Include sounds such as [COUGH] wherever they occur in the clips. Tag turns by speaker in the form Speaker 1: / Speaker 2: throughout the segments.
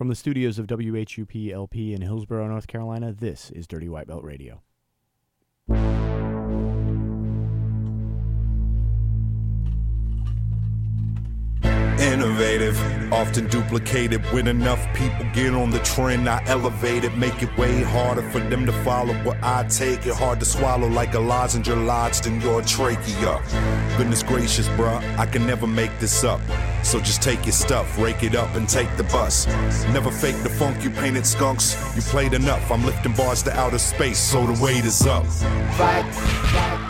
Speaker 1: From the studios of WHUP LP in Hillsborough, North Carolina, this is Dirty White Belt Radio.
Speaker 2: Innovative, often duplicated. When enough people get on the trend, I elevate it, make it way harder for them to follow what I take. It hard to swallow like a lozenge lodged in your trachea. Goodness gracious, bruh, I can never make this up. So just take your stuff, rake it up, and take the bus. Never fake the funk, you painted skunks. You played enough, I'm lifting bars to outer space, so the weight is up. Fight,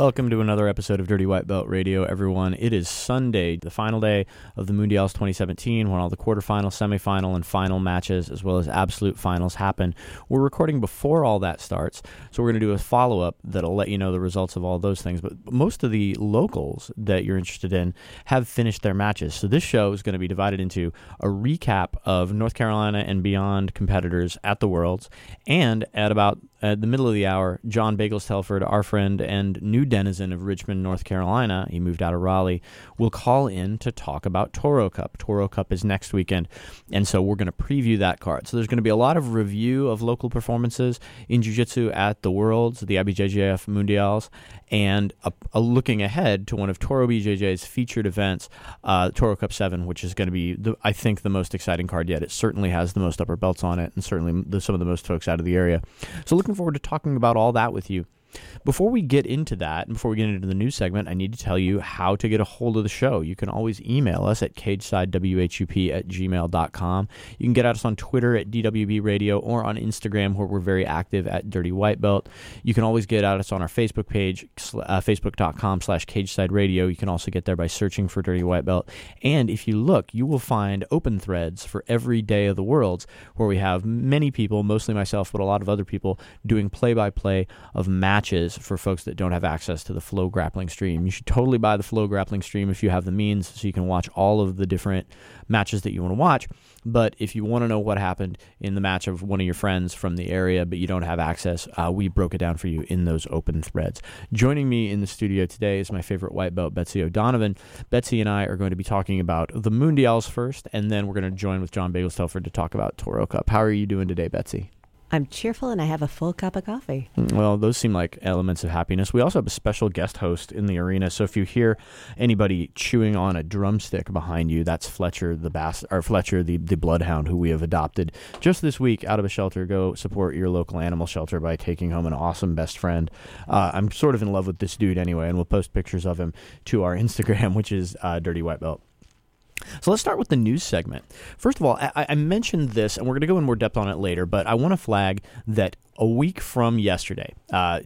Speaker 1: Welcome to another episode of Dirty White Belt Radio, everyone. It is Sunday, the final day of the Mundials 2017, when all the quarterfinal, semifinal, and final matches, as well as absolute finals, happen. We're recording before all that starts, so we're going to do a follow up that'll let you know the results of all those things. But most of the locals that you're interested in have finished their matches. So this show is going to be divided into a recap of North Carolina and beyond competitors at the Worlds, and at about at the middle of the hour, John Bagels Telford, our friend and new denizen of Richmond, North Carolina, he moved out of Raleigh, will call in to talk about Toro Cup. Toro Cup is next weekend, and so we're going to preview that card. So there's going to be a lot of review of local performances in Jiu Jitsu at the Worlds, the IBJJF Mundials, and a, a looking ahead to one of Toro BJJ's featured events, uh, Toro Cup 7, which is going to be, the, I think, the most exciting card yet. It certainly has the most upper belts on it, and certainly the, some of the most folks out of the area. So looking looking forward to talking about all that with you. Before we get into that, and before we get into the news segment, I need to tell you how to get a hold of the show. You can always email us at cagesidewhup at gmail.com. You can get at us on Twitter at DWB Radio or on Instagram, where we're very active at Dirty White Belt. You can always get at us on our Facebook page, uh, facebook.com slash cageside radio. You can also get there by searching for Dirty White Belt. And if you look, you will find open threads for every day of the worlds, where we have many people, mostly myself, but a lot of other people, doing play by play of matches for folks that don't have access to the Flow Grappling Stream. You should totally buy the Flow Grappling Stream if you have the means so you can watch all of the different matches that you want to watch. But if you want to know what happened in the match of one of your friends from the area, but you don't have access, uh, we broke it down for you in those open threads. Joining me in the studio today is my favorite white belt, Betsy O'Donovan. Betsy and I are going to be talking about the Mundials first, and then we're going to join with John Bagels Telford to talk about Toro Cup. How are you doing today, Betsy?
Speaker 3: I'm cheerful and I have a full cup of coffee.
Speaker 1: Well, those seem like elements of happiness. We also have a special guest host in the arena. So if you hear anybody chewing on a drumstick behind you, that's Fletcher the bass or Fletcher the, the bloodhound who we have adopted just this week out of a shelter. Go support your local animal shelter by taking home an awesome best friend. Uh, I'm sort of in love with this dude anyway, and we'll post pictures of him to our [LAUGHS] Instagram, which is uh, Dirty White Belt. So let's start with the news segment. First of all, I, I mentioned this, and we're going to go in more depth on it later, but I want to flag that a week from yesterday uh,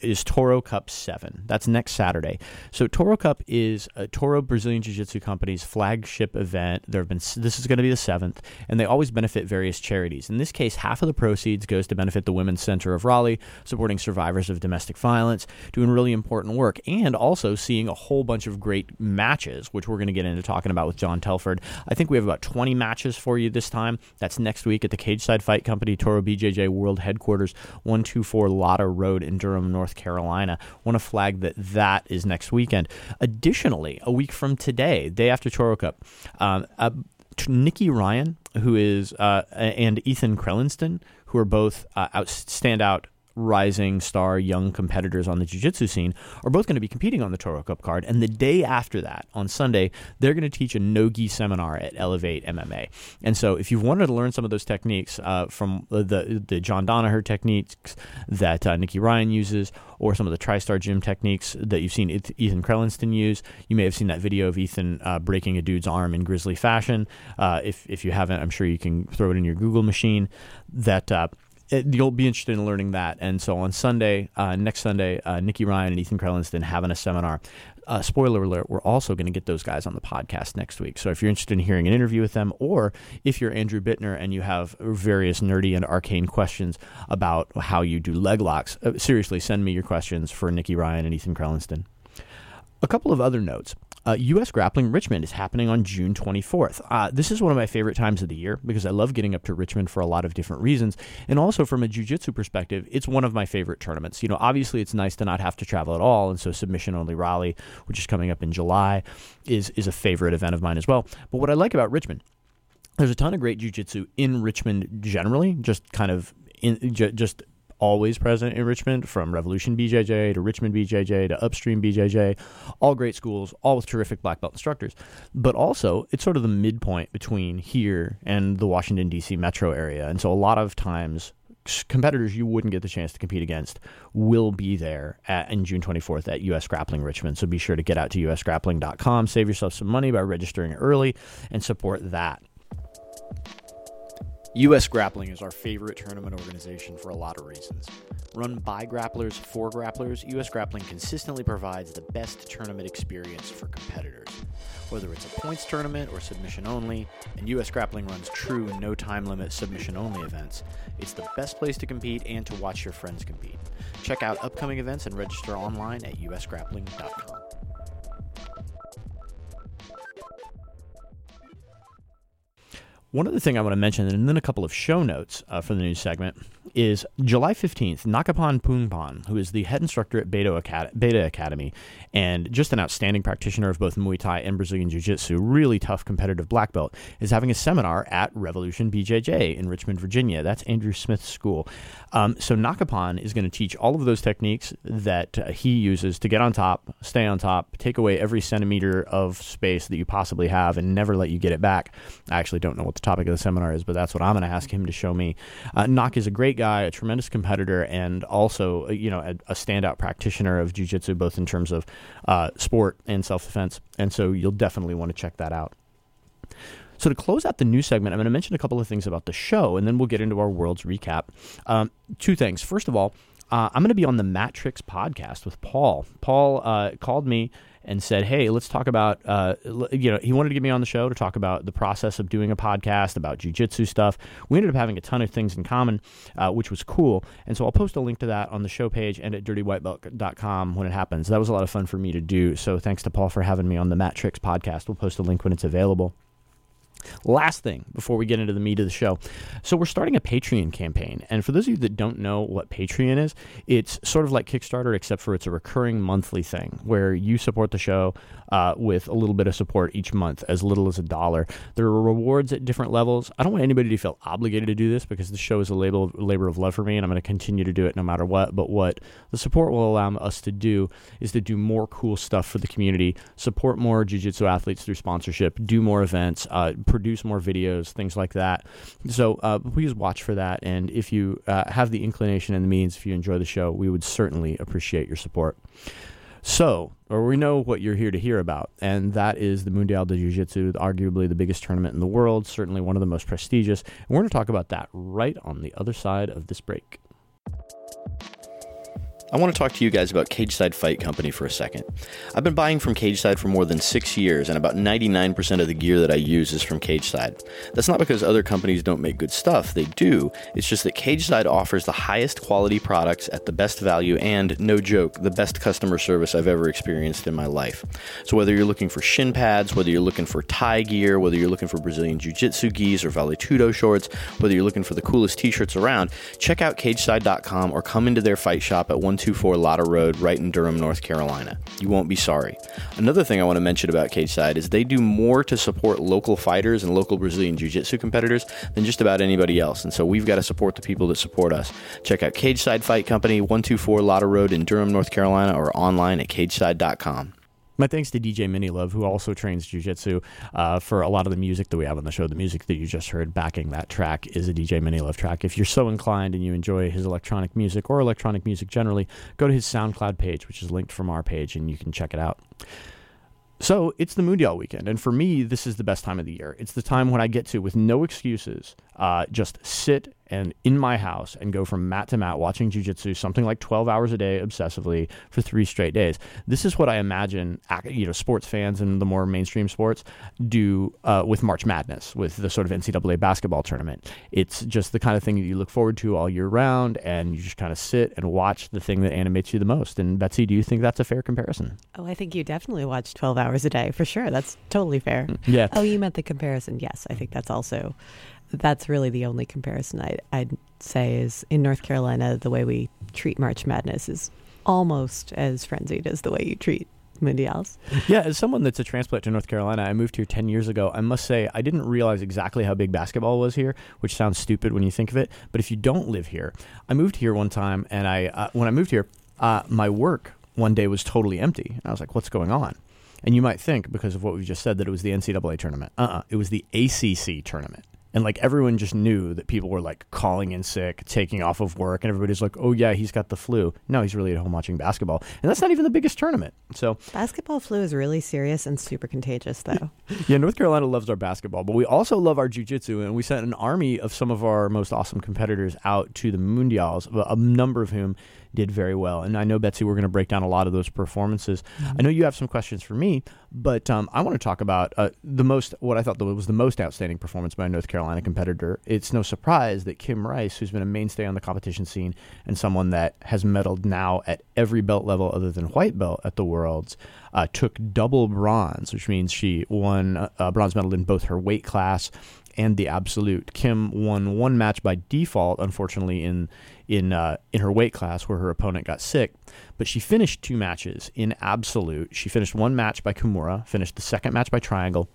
Speaker 1: is Toro Cup 7. That's next Saturday. So Toro Cup is a Toro Brazilian Jiu-Jitsu Company's flagship event. There have been this is going to be the 7th and they always benefit various charities. In this case, half of the proceeds goes to benefit the Women's Center of Raleigh, supporting survivors of domestic violence, doing really important work and also seeing a whole bunch of great matches, which we're going to get into talking about with John Telford. I think we have about 20 matches for you this time. That's next week at the Cage Side Fight Company Toro BJJ World Headquarters headquarters, 124 Lotta Road in Durham, North Carolina. Want to flag that that is next weekend. Additionally, a week from today, day after Toro Cup, um, uh, Nicky Ryan, who is, uh, and Ethan Crelinsten, who are both uh, out rising star young competitors on the jiu-jitsu scene are both going to be competing on the Toro Cup card and the day after that on Sunday they're going to teach a no-gi seminar at Elevate MMA and so if you've wanted to learn some of those techniques uh, from the the John Danaher techniques that uh, Nicky Ryan uses or some of the TriStar gym techniques that you've seen Ethan Crelinsten use you may have seen that video of Ethan uh, breaking a dude's arm in grisly fashion. Uh, if, if you haven't I'm sure you can throw it in your Google machine that uh, it, you'll be interested in learning that. And so on Sunday, uh, next Sunday, uh, Nicky Ryan and Ethan Crelinsten having a seminar. Uh, spoiler alert, we're also going to get those guys on the podcast next week. So if you're interested in hearing an interview with them, or if you're Andrew Bittner and you have various nerdy and arcane questions about how you do leg locks, uh, seriously, send me your questions for Nicky Ryan and Ethan Crelinsten. A couple of other notes. Uh, U.S. Grappling Richmond is happening on June 24th. Uh, this is one of my favorite times of the year because I love getting up to Richmond for a lot of different reasons. And also from a jiu-jitsu perspective, it's one of my favorite tournaments. You know, obviously it's nice to not have to travel at all. And so Submission Only Raleigh, which is coming up in July, is, is a favorite event of mine as well. But what I like about Richmond, there's a ton of great jiu-jitsu in Richmond generally, just kind of in, just always present in Richmond, from Revolution BJJ to Richmond BJJ to Upstream BJJ, all great schools, all with terrific black belt instructors. But also, it's sort of the midpoint between here and the Washington, D.C. metro area. And so a lot of times, competitors you wouldn't get the chance to compete against will be there at, in June 24th at US Grappling Richmond. So be sure to get out to usgrappling.com, save yourself some money by registering early, and support that. US Grappling is our favorite tournament organization for a lot of reasons. Run by grapplers for grapplers, US Grappling consistently provides the best tournament experience for competitors. Whether it's a points tournament or submission only, and US Grappling runs true no time limit submission only events, it's the best place to compete and to watch your friends compete. Check out upcoming events and register online at usgrappling.com. One other thing I want to mention, and then a couple of show notes uh, for the news segment, is July 15th, Nakapan Pungpan, who is the head instructor at Beta, Acad- Beta Academy and just an outstanding practitioner of both Muay Thai and Brazilian Jiu Jitsu, really tough competitive black belt, is having a seminar at Revolution BJJ in Richmond, Virginia. That's Andrew Smith's school. Um, so Nakapan is going to teach all of those techniques that uh, he uses to get on top, stay on top, take away every centimeter of space that you possibly have, and never let you get it back. I actually don't know what the topic of the seminar is, but that's what I'm going to ask him to show me. Uh, Nak is a great guy, a tremendous competitor, and also uh, you know a, a standout practitioner of jiu-jitsu, both in terms of uh, sport and self-defense. And so you'll definitely want to check that out. So to close out the news segment, I'm going to mention a couple of things about the show, and then we'll get into our world's recap. Um, two things. First of all, uh, I'm going to be on the Matrix podcast with Paul. Paul uh, called me and said, "Hey, let's talk about." Uh, you know, he wanted to get me on the show to talk about the process of doing a podcast about jujitsu stuff. We ended up having a ton of things in common, uh, which was cool. And so I'll post a link to that on the show page and at dirtywhitebelt.com when it happens. That was a lot of fun for me to do. So thanks to Paul for having me on the Matrix podcast. We'll post a link when it's available. Last thing before we get into the meat of the show. So, we're starting a Patreon campaign. And for those of you that don't know what Patreon is, it's sort of like Kickstarter, except for it's a recurring monthly thing where you support the show uh, with a little bit of support each month, as little as a dollar. There are rewards at different levels. I don't want anybody to feel obligated to do this because the show is a label, labor of love for me, and I'm going to continue to do it no matter what. But what the support will allow us to do is to do more cool stuff for the community, support more jiu jitsu athletes through sponsorship, do more events, uh, produce more videos, things like that. So uh, please watch for that. And if you uh, have the inclination and the means, if you enjoy the show, we would certainly appreciate your support. So, or we know what you're here to hear about, and that is the Mundial de Jiu Jitsu, arguably the biggest tournament in the world, certainly one of the most prestigious. And we're going to talk about that right on the other side of this break. I want to talk to you guys about Cageside Fight Company for a second. I've been buying from Cageside for more than six years, and about 99% of the gear that I use is from Cageside. That's not because other companies don't make good stuff, they do. It's just that Cageside offers the highest quality products at the best value and, no joke, the best customer service I've ever experienced in my life. So whether you're looking for shin pads, whether you're looking for Thai gear, whether you're looking for Brazilian Jiu Jitsu gis or Vale Tudo shorts, whether you're looking for the coolest t shirts around, check out Cageside.com or come into their fight shop at 1 224 Lotta Road, right in Durham, North Carolina. You won't be sorry. Another thing I want to mention about Cageside is they do more to support local fighters and local Brazilian Jiu Jitsu competitors than just about anybody else. And so we've got to support the people that support us. Check out Cageside Fight Company, 124 Lotta Road in Durham, North Carolina, or online at cageside.com. My thanks to DJ Mini Love, who also trains jujitsu, uh, for a lot of the music that we have on the show. The music that you just heard backing that track is a DJ Mini Love track. If you're so inclined and you enjoy his electronic music or electronic music generally, go to his SoundCloud page, which is linked from our page, and you can check it out. So it's the Mundial weekend, and for me, this is the best time of the year. It's the time when I get to, with no excuses, uh, just sit and in my house and go from mat to mat watching jujitsu something like 12 hours a day obsessively for three straight days. This is what I imagine you know sports fans and the more mainstream sports do uh, with March Madness, with the sort of NCAA basketball tournament. It's just the kind of thing that you look forward to all year round, and you just kind of sit and watch the thing that animates you the most. And Betsy, do you think that's a fair comparison?
Speaker 3: Oh, I think you definitely watch 12 hours a day for sure. That's totally fair.
Speaker 1: Yeah.
Speaker 3: Oh, you meant the comparison. Yes, I think that's also that's really the only comparison I, I'd say is in North Carolina, the way we treat March Madness is almost as frenzied as the way you treat Mundials.
Speaker 1: Yeah, as someone that's a transplant to North Carolina, I moved here 10 years ago. I must say, I didn't realize exactly how big basketball was here, which sounds stupid when you think of it. But if you don't live here, I moved here one time, and I uh, when I moved here, uh, my work one day was totally empty. And I was like, what's going on? And you might think, because of what we've just said, that it was the NCAA tournament. Uh uh-uh, it was the ACC tournament and like everyone just knew that people were like calling in sick, taking off of work, and everybody's like, "Oh yeah, he's got the flu." No, he's really at home watching basketball, and that's not even the biggest tournament. So
Speaker 3: basketball flu is really serious and super contagious, though. [LAUGHS]
Speaker 1: yeah, North Carolina loves our basketball, but we also love our jujitsu, and we sent an army of some of our most awesome competitors out to the mundials, a number of whom did very well. And I know, Betsy, we're going to break down a lot of those performances. Mm-hmm. I know you have some questions for me, but um, I want to talk about uh, the most, what I thought was the most outstanding performance by a North Carolina competitor. It's no surprise that Kim Rice, who's been a mainstay on the competition scene and someone that has medaled now at every belt level other than white belt at the Worlds, uh, took double bronze, which means she won a uh, bronze medal in both her weight class and the absolute. Kim won one match by default, unfortunately, in in uh, in her weight class where her opponent got sick, but she finished two matches in absolute. She finished one match by Kimura, finished the second match by triangle,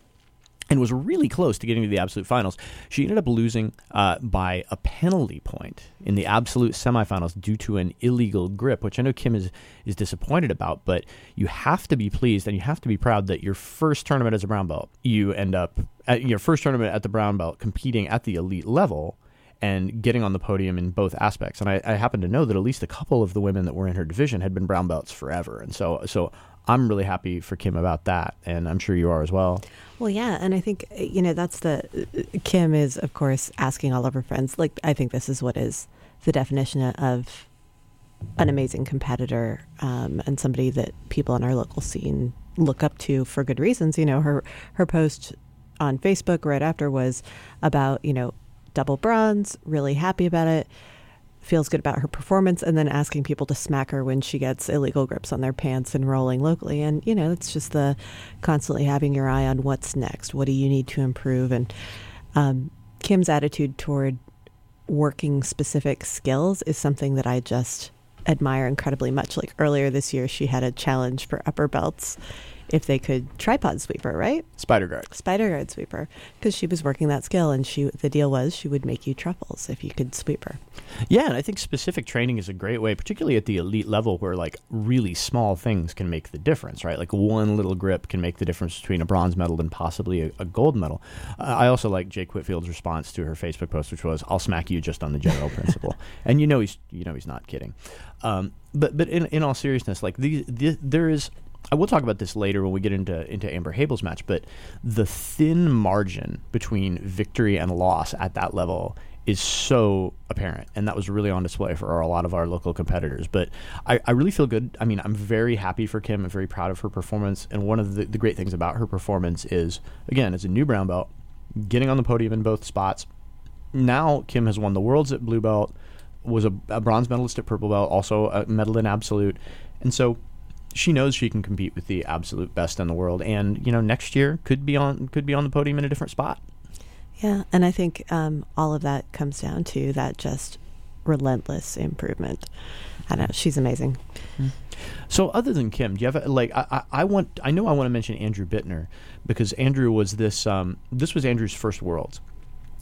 Speaker 1: and was really close to getting to the absolute finals. She ended up losing uh, by a penalty point in the absolute semifinals due to an illegal grip, which I know Kim is is disappointed about. But you have to be pleased and you have to be proud that your first tournament as a brown belt, you end up at your first tournament at the brown belt competing at the elite level and getting on the podium in both aspects. And I, I, happen to know that at least a couple of the women that were in her division had been brown belts forever. And so, so I'm really happy for Kim about that, and I'm sure you are as well.
Speaker 3: Well, yeah, and I think you know that's the Kim is of course asking all of her friends. Like, I think this is what is the definition of an amazing competitor um, and somebody that people in our local scene look up to for good reasons. You know, her her post on Facebook right after was about you know double bronze, really happy about it, feels good about her performance, and then asking people to smack her when she gets illegal grips on their pants and rolling locally. And, you know, it's just the constantly having your eye on what's next. What do you need to improve? And um, Kim's attitude toward working specific skills is something that I just admire incredibly much. Like earlier this year, she had a challenge for upper belts if they could tripod sweeper, right?
Speaker 1: Spider guard.
Speaker 3: Spider guard sweeper, because she was working that skill, and she the deal was she would make you truffles if you could sweep her.
Speaker 1: Yeah, and I think specific training is a great way, particularly at the elite level, where like really small things can make the difference, right? Like one little grip can make the difference between a bronze medal and possibly a, a gold medal. Uh, I also like Jake Whitfield's response to her Facebook post, which was, "I'll smack you just on the general principle," [LAUGHS] and you know he's you know he's not kidding. Um, but but in in all seriousness, like the, the there is I will talk about this later when we get into into Amber Habel's match, but the thin margin between victory and loss at that level is so apparent, and that was really on display for a lot of our local competitors. But I, I really feel good. I mean, I'm very happy for Kim. I'm very proud of her performance, and one of the, the great things about her performance is, again, as a new brown belt, getting on the podium in both spots. Now Kim has won the worlds at blue belt, was a, a bronze medalist at purple belt, also a medal in absolute, and so she knows she can compete with the absolute best in the world, and you know next year could be on could be on the podium in a different spot.
Speaker 3: Yeah, and I think um, all of that comes down to that just relentless improvement. I don't know. She's amazing.
Speaker 1: Mm-hmm. So, other than Kim, do you have a, like I, I, I, want I know I want to mention Andrew Bittner because Andrew was this um, this was Andrew's first Worlds,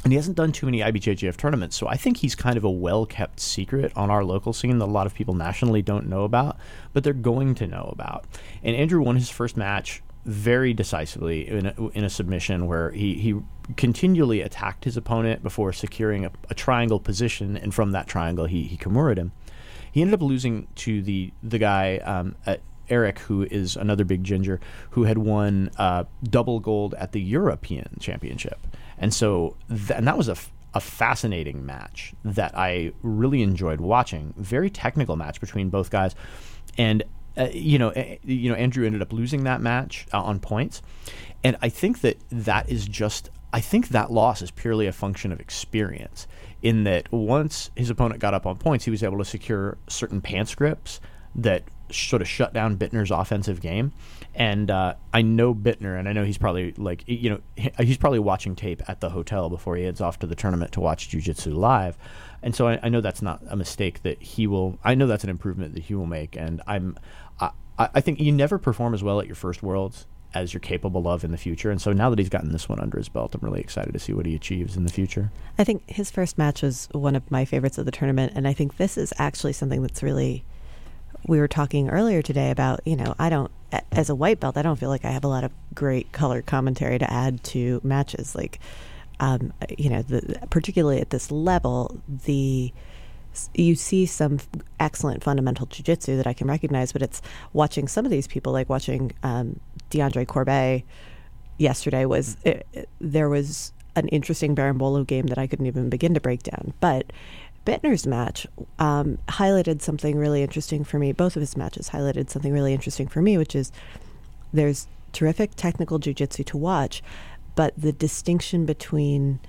Speaker 1: and he hasn't done too many IBJJF tournaments, so I think he's kind of a well kept secret on our local scene that a lot of people nationally don't know about, but they're going to know about. And Andrew won his first match very decisively in a, in a submission where he, he continually attacked his opponent before securing a, a triangle position, and from that triangle, he, he Kimura'd him. He ended up losing to the, the guy um, at, Eric, who is another big ginger, who had won uh, double gold at the European Championship. And so, th- and that was a f- a fascinating match that I really enjoyed watching. Very technical match between both guys, and uh, you know, uh, you know, Andrew ended up losing that match uh, on points, and I think that that is just. I think that loss is purely a function of experience. In that, once his opponent got up on points, he was able to secure certain pants grips that sort of shut down Bittner's offensive game. And uh, I know Bittner, and I know he's probably like you know he's probably watching tape at the hotel before he heads off to the tournament to watch Jiu-Jitsu live. And so I, I know that's not a mistake that he will. I know that's an improvement that he will make. And I'm, I, I think you never perform as well at your first worlds as you're capable of in the future. And so now that he's gotten this one under his belt, I'm really excited to see what he achieves in the future.
Speaker 3: I think his first match was one of my favorites of the tournament, and I think this is actually something that's really we were talking earlier today about, you know, I don't, as a white belt, I don't feel like I have a lot of great color commentary to add to matches. Like, um, you know, the, particularly at this level, the you see some excellent fundamental jujitsu that I can recognize, but it's watching some of these people, like watching um, DeAndre Corbe yesterday. Was it, it, there was an interesting berimbolo game that I couldn't even begin to break down, but Bittner's match um, highlighted something really interesting for me. Both of his matches highlighted something really interesting for me, which is there's terrific technical jujitsu to watch, but the distinction between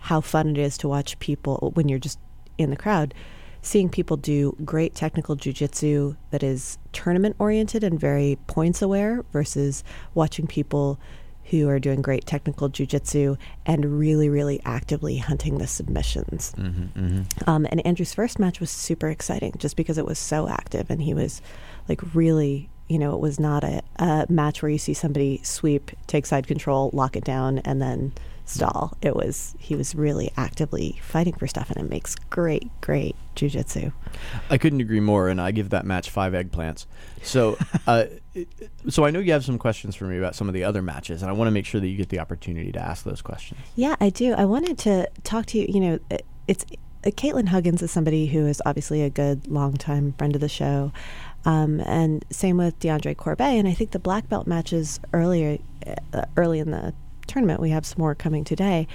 Speaker 3: how fun it is to watch people when you're just in the crowd, seeing people do great technical jujitsu that is tournament oriented and very points aware versus watching people who are doing great technical jujitsu and really, really actively hunting the submissions. Mm-hmm, mm-hmm. Um, and Andrew's first match was super exciting just because it was so active and he was like really, you know, it was not a, a match where you see somebody sweep, take side control, lock it down, and then stall. It was he was really actively fighting for stuff, and it makes great, great jujitsu.
Speaker 1: I couldn't agree more, and I give that match five eggplants. So, [LAUGHS] uh, so I know you have some questions for me about some of the other matches, and I want to make sure that you get the opportunity to ask those questions.
Speaker 3: Yeah, I do. I wanted to talk to you. You know, it's uh, Caitlin Huggins is somebody who is obviously a good longtime friend of the show. Um, and same with DeAndre Corbe. And I think the black belt matches earlier, uh, early in the tournament, we have some more coming today,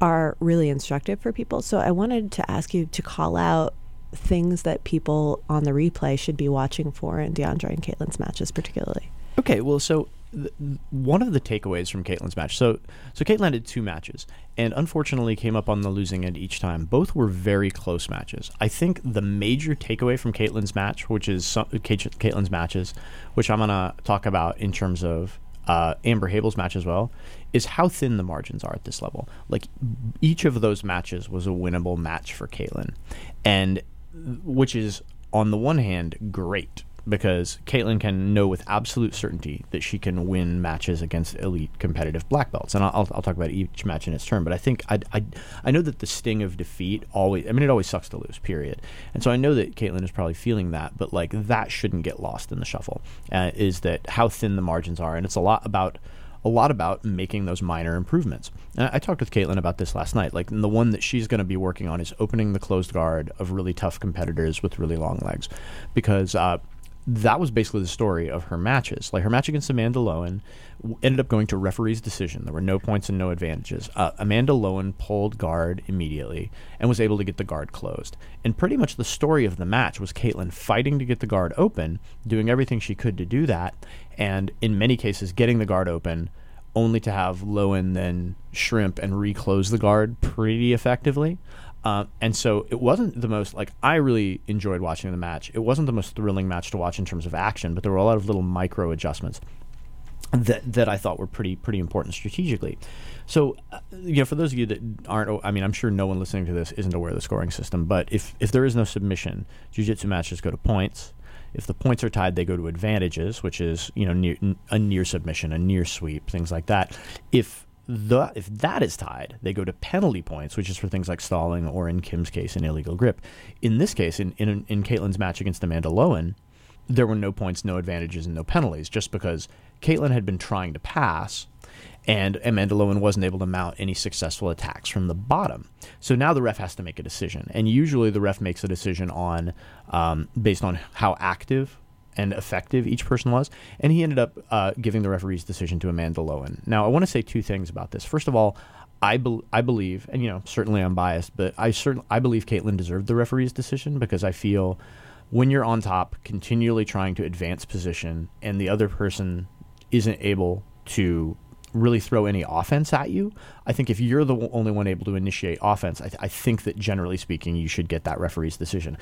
Speaker 3: are really instructive for people. So I wanted to ask you to call out things that people on the replay should be watching for in DeAndre and Caitlin's matches, particularly.
Speaker 1: Okay, well, so th- one of the takeaways from Caitlin's match. So, so Caitlin did two matches, and unfortunately came up on the losing end each time. Both were very close matches. I think the major takeaway from Caitlin's match, which is some, Caitlin's matches, which I'm gonna talk about in terms of uh, Amber Habel's match as well, is how thin the margins are at this level. Like each of those matches was a winnable match for Caitlin, and which is on the one hand great because Caitlin can know with absolute certainty that she can win matches against elite competitive black belts, and I'll, I'll talk about each match in its turn. But I think I, I, I know that the sting of defeat always. I mean, it always sucks to lose. Period. And so I know that Caitlin is probably feeling that, but like that shouldn't get lost in the shuffle. Uh, is that how thin the margins are, and it's a lot about a lot about making those minor improvements. And I talked with Caitlin about this last night. Like the one that she's going to be working on is opening the closed guard of really tough competitors with really long legs, because uh, that was basically the story of her matches. Like her match against Amanda Loewen ended up going to referee's decision. There were no points and no advantages. Uh, Amanda Loewen pulled guard immediately and was able to get the guard closed. And pretty much the story of the match was Caitlin fighting to get the guard open, doing everything she could to do that, and in many cases getting the guard open only to have Loewen then shrimp and reclose the guard pretty effectively. Uh, and so it wasn't the most like I really enjoyed watching the match. It wasn't the most thrilling match to watch in terms of action, but there were a lot of little micro adjustments that that I thought were pretty pretty important strategically. So, uh, you know, for those of you that aren't, I mean, I'm sure no one listening to this isn't aware of the scoring system. But if if there is no submission, jiu-jitsu matches go to points. If the points are tied, they go to advantages, which is you know near, a near submission, a near sweep, things like that. If the if that is tied, they go to penalty points, which is for things like stalling or, in Kim's case, an illegal grip. In this case, in in, in Caitlin's match against Amanda Loewen, there were no points, no advantages, and no penalties, just because Caitlin had been trying to pass, and Amanda Loewen wasn't able to mount any successful attacks from the bottom. So now the ref has to make a decision, and usually the ref makes a decision on um, based on how active and effective each person was. And he ended up uh, giving the referee's decision to Amanda Loewen. Now, I want to say two things about this. First of all, I, be- I believe, and you know, certainly I'm biased, but I certainly I believe Caitlin deserved the referee's decision because I feel when you're on top, continually trying to advance position, and the other person isn't able to really throw any offense at you. I think if you're the only one able to initiate offense, I, th- I, think that generally speaking, you should get that referee's decision.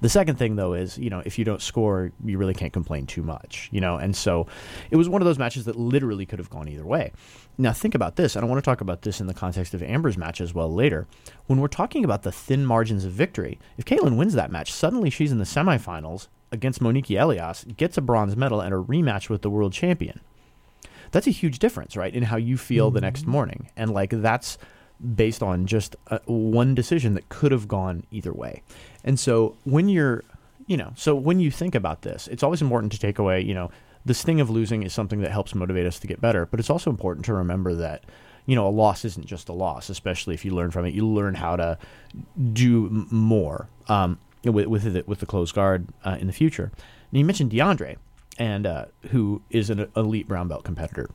Speaker 1: The second thing, though, is you know if you don't score, you really can't complain too much, you know. And so it was one of those matches that literally could have gone either way. Now think about this, and I want to talk about this in the context of Amber's match as well later. When we're talking about the thin margins of victory, if Caitlin wins that match, suddenly she's in the semifinals against Monique Elias, gets a bronze medal and a rematch with the world champion that's a huge difference, right, in how you feel mm-hmm. the next mm-hmm. morning. And like that's based on just uh, one decision that could have gone either way. And so when you're, you know, so when you think about this, it's always important to take away, you know, the sting of losing is something that helps motivate us to get better, but it's also important to remember that you know a loss isn't just a loss especially if you learn from it you learn how to do more um, with with the, with the closed guard uh, in the future and you mentioned DeAndre and uh, who is an elite brown belt competitor.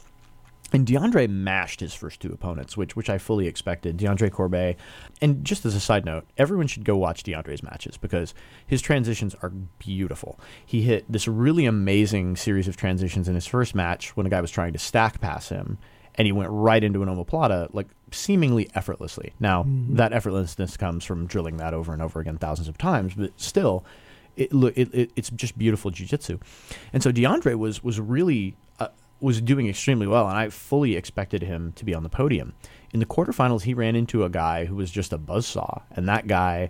Speaker 1: And DeAndre mashed his first two opponents, which which I fully expected. DeAndre Corbe, and just as a side note, everyone should go watch DeAndre's matches because his transitions are beautiful. He hit this really amazing series of transitions in his first match when a guy was trying to stack pass him, and he went right into an omoplata like seemingly effortlessly. Now mm-hmm. that effortlessness comes from drilling that over and over again thousands of times, but still, it, it, it, it's just beautiful jujitsu. And so DeAndre was was really uh, was doing extremely well, and I fully expected him to be on the podium. In the quarterfinals, he ran into a guy who was just a buzzsaw, and that guy,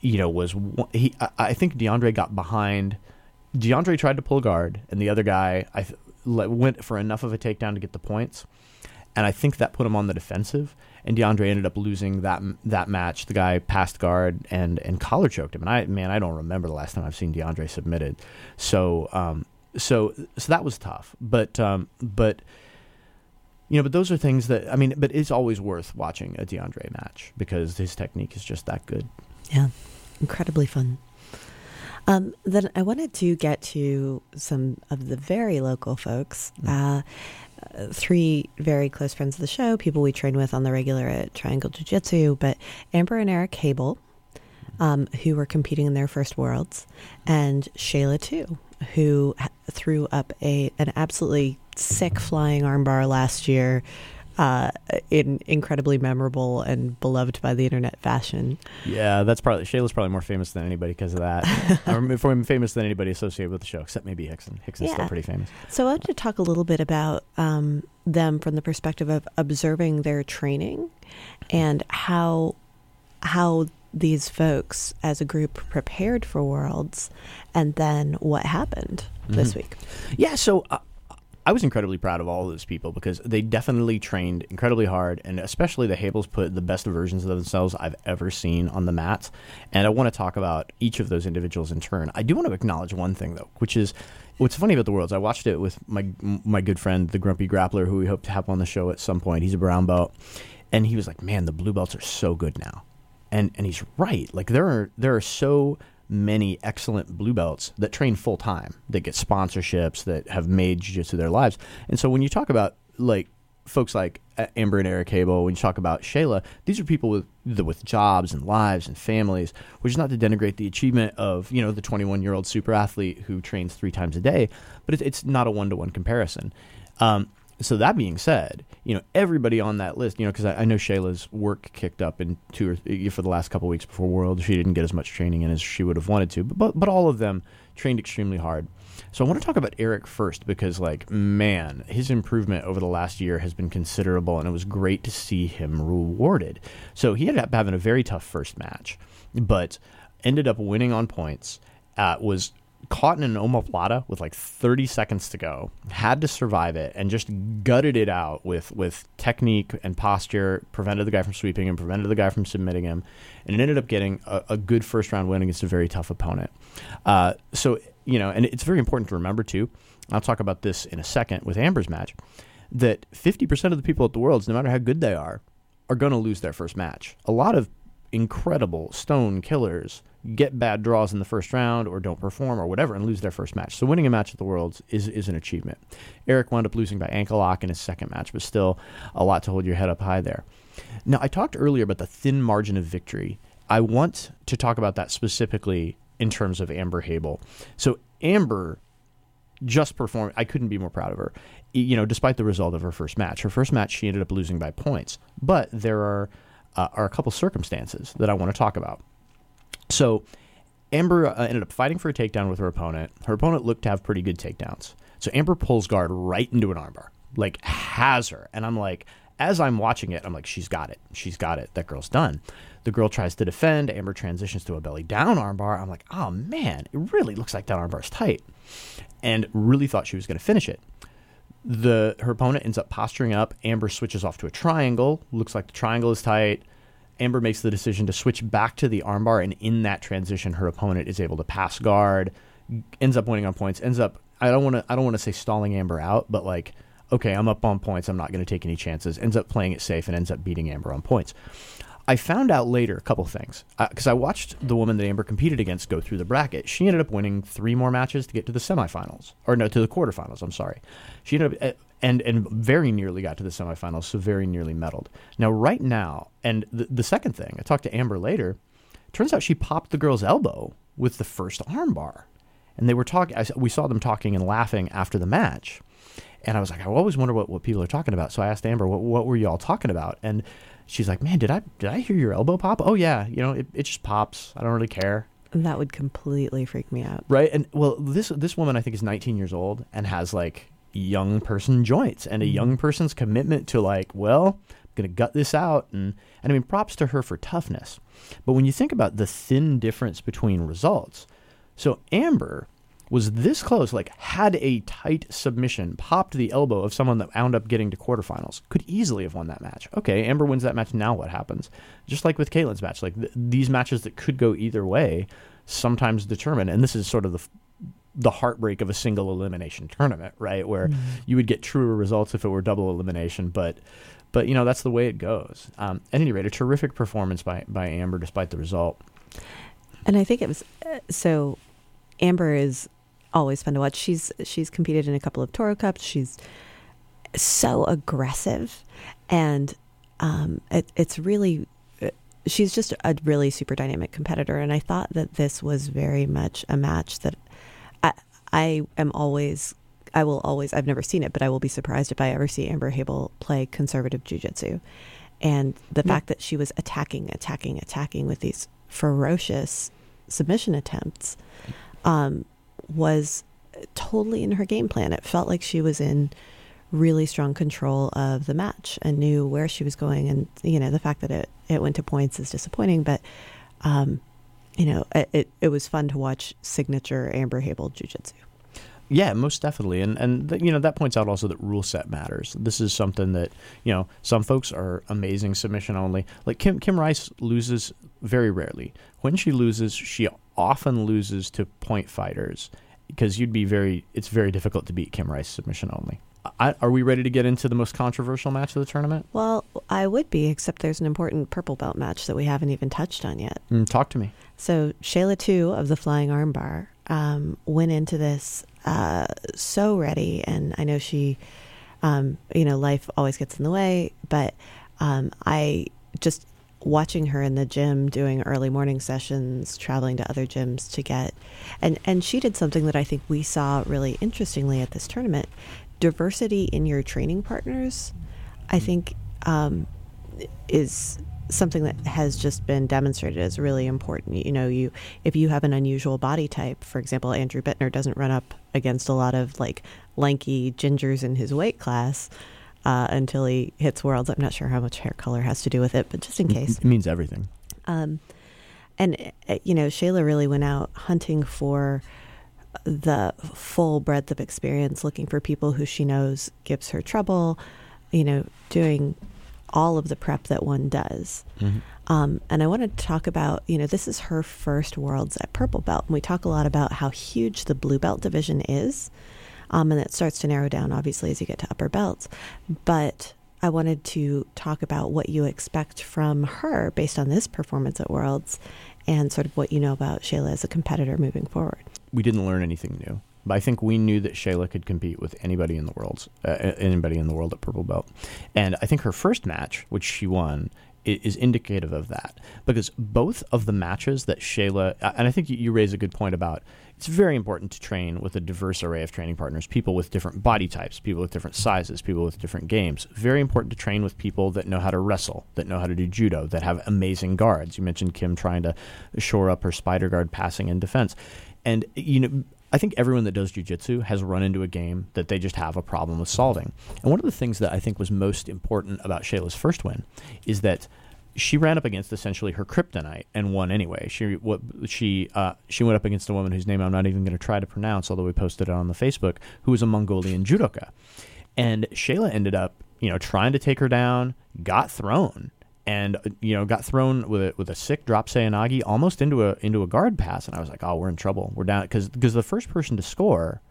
Speaker 1: you know, was he. I, think DeAndre got behind. DeAndre tried to pull guard, and the other guy I th- went for enough of a takedown to get the points, and I think that put him on the defensive and DeAndre ended up losing that that match. The guy passed guard and and collar choked him. And I man, I don't remember the last time I've seen DeAndre submitted. So um, so so that was tough. But um, but you know, but those are things that I mean. But it's always worth watching a DeAndre match because his technique is just that good.
Speaker 3: Yeah, incredibly fun. Um, then I wanted to get to some of the very local folks. Mm. Uh, three very close friends of the show, people we train with on the regular at Triangle Jiu Jitsu, but Amber and Eric Habel, um, who were competing in their first worlds, and Shayla too, who threw up a an absolutely sick flying armbar last year uh, in incredibly memorable and beloved by the internet fashion.
Speaker 1: Yeah, that's probably Shayla's probably more famous than anybody because of that. [LAUGHS] I'm famous than anybody associated with the show, except maybe Rickson. Rickson's yeah. still pretty famous.
Speaker 3: So I wanted to talk a little bit about um, them from the perspective of observing their training and how how these folks as a group prepared for Worlds, and then what happened mm-hmm. this week.
Speaker 1: Yeah, so uh, I was incredibly proud of all of those people because they definitely trained incredibly hard, and especially the Habels put the best versions of themselves I've ever seen on the mats. And I want to talk about each of those individuals in turn. I do want to acknowledge one thing though, which is what's funny about the worlds. I watched it with my my good friend, the Grumpy Grappler, who we hope to have on the show at some point. He's a brown belt, and he was like, "Man, the blue belts are so good now," and and he's right. Like there are there are so many excellent blue belts that train full time, that get sponsorships, that have made jiu-jitsu their lives. And so when you talk about like folks like uh, Amber and Eric Habel, when you talk about Shayla, these are people with with jobs and lives and families, which is not to denigrate the achievement of you know the 21 year old super athlete who trains three times a day, but it's, it's not a one to one comparison. Um, so that being said, you know everybody on that list, you know, because I, I, know Shayla's work kicked up in two or th- for the last couple weeks before World. She didn't get as much training in as she would have wanted to, but, but but all of them trained extremely hard. So I want to talk about Eric first because, like, man, his improvement over the last year has been considerable, and it was great to see him rewarded. So he ended up having a very tough first match, but ended up winning on points. Uh, was caught in an omoplata with like 30 seconds to go, had to survive it, and just gutted it out with, with technique and posture, prevented the guy from sweeping him, prevented the guy from submitting him, and it ended up getting a, a good first round win against a very tough opponent. Uh, so, you know, and it's very important to remember too, I'll talk about this in a second with Amber's match, that 50% of the people at the Worlds, no matter how good they are, are going to lose their first match. A lot of incredible stone killers get bad draws in the first round or don't perform or whatever and lose their first match. So winning a match at the Worlds is, is an achievement. Eric wound up losing by ankle lock in his second match, but still a lot to hold your head up high there. Now, I talked earlier about the thin margin of victory. I want to talk about that specifically in terms of Amber Habel. So, Amber just performed. I couldn't be more proud of her. You know, despite the result of her first match, her first match she ended up losing by points. But there are uh, are a couple circumstances that I want to talk about. So, Amber uh, ended up fighting for a takedown with her opponent. Her opponent looked to have pretty good takedowns. So Amber pulls guard right into an armbar, like has her, and I'm like, as I'm watching it, I'm like, she's got it. She's got it. That girl's done. The girl tries to defend. Amber transitions to a belly down armbar. I'm like, oh man, it really looks like that armbar is tight. And really thought she was going to finish it. The her opponent ends up posturing up. Amber switches off to a triangle. Looks like the triangle is tight. Amber makes the decision to switch back to the armbar, and in that transition, her opponent is able to pass guard, ends up winning on points, ends up. I don't want to. I don't want to say stalling Amber out, but like okay, I'm up on points. I'm not going to take any chances. Ends up playing it safe and ends up beating Amber on points. I found out later a couple things because uh, I watched the woman that Amber competed against go through the bracket. She ended up winning three more matches to get to the semifinals, or no, to the quarterfinals. I'm sorry. She ended up uh, and and very nearly got to the semifinals, so very nearly medaled. Now, right now, and the, the second thing, I talked to Amber later. Turns out she popped the girl's elbow with the first armbar, and they were talking. We saw them talking and laughing after the match. And I was like, I always wonder what, what people are talking about. So I asked Amber, what, what were you all talking about? And she's like, man, did I did I hear your elbow pop? Oh yeah, you know, it, it just pops. I don't really care.
Speaker 3: That would completely freak me out.
Speaker 1: Right. And well, this this woman I think is 19 years old and has like young person joints and a mm-hmm. young person's commitment to like, well, I'm gonna gut this out. And and I mean, props to her for toughness. But when you think about the thin difference between results, so Amber was this close, like had a tight submission, popped the elbow of someone that wound up getting to quarterfinals, could easily have won that match. Okay, Amber wins that match. Now what happens? Just like with Caitlin's match, like th- these matches that could go either way, sometimes determine, and this is sort of the the heartbreak of a single elimination tournament, right? Where mm-hmm. you would get truer results if it were double elimination, but but you know that's the way it goes. Um, at any rate, a terrific performance by by Amber despite the result.
Speaker 3: And I think it was uh, so. Amber is always fun to watch. She's she's competed in a couple of Toro Cups. She's so aggressive, and um, it, it's really she's just a really super dynamic competitor. And I thought that this was very much a match that I am always I will always I've never seen it, but I will be surprised if I ever see Amber Habel play conservative jujitsu. And the fact that she was attacking, attacking, attacking with these ferocious submission attempts um, was totally in her game plan. It felt like she was in really strong control of the match and knew where she was going. And, you know, the fact that it, it went to points is disappointing, but, um, you know, it, it, was fun to watch signature Amber Habel Jiu Jitsu.
Speaker 1: Yeah, most definitely, and and th- you know that points out also that rule set matters. This is something that you know some folks are amazing submission only. Like Kim Kim Rice loses very rarely. When she loses, she often loses to point fighters because you'd be very. It's very difficult to beat Kim Rice submission only. I, are we ready to get into the most controversial match of the tournament?
Speaker 3: Well, I would be, except there's an important purple belt match that we haven't even touched on yet.
Speaker 1: Mm, talk to me.
Speaker 3: So Shayla Two of the Flying Armbar um, went into this uh, so ready, and I know she, um, you know, life always gets in the way, but um, I just watching her in the gym doing early morning sessions, traveling to other gyms to get, and and she did something that I think we saw really interestingly at this tournament, diversity in your training partners. I think um, is something that has just been demonstrated as really important. You know, you if you have an unusual body type, for example, Andrew Bittner doesn't run up against a lot of like lanky gingers in his weight class uh, until he hits Worlds. I'm not sure how much hair color has to do with it, but just in case,
Speaker 1: it means everything. Um,
Speaker 3: and uh, you know, Shayla really went out hunting for the full breadth of experience, looking for people who she knows gives her trouble. You know, doing all of the prep that one does. Mm-hmm. Um, and I wanted to talk about, you know, this is her first Worlds at Purple Belt. And we talk a lot about how huge the Blue Belt division is. Um, and it starts to narrow down, obviously, as you get to upper belts. But I wanted to talk about what you expect from her based on this performance at Worlds and sort of what you know about Shayla as a competitor moving forward.
Speaker 1: We didn't learn anything new but I think we knew that Shayla could compete with anybody in the world, uh, anybody in the world at purple belt. And I think her first match, which she won, is indicative of that because both of the matches that Shayla and I think you raise a good point about it's very important to train with a diverse array of training partners, people with different body types, people with different sizes, people with different games. Very important to train with people that know how to wrestle, that know how to do judo, that have amazing guards. You mentioned Kim trying to shore up her spider guard passing and defense. And you know, I think everyone that does jujitsu has run into a game that they just have a problem with solving. And one of the things that I think was most important about Shayla's first win is that she ran up against essentially her kryptonite and won anyway. She what she uh, she went up against a woman whose name I'm not even going to try to pronounce, although we posted it on the Facebook, who was a Mongolian judoka, and Shayla ended up you know trying to take her down, got thrown, and uh, you know got thrown with a, with a sick drop seoi nage almost into a into a guard pass, and I was like, oh, we're in trouble. We're down because because the first person to score.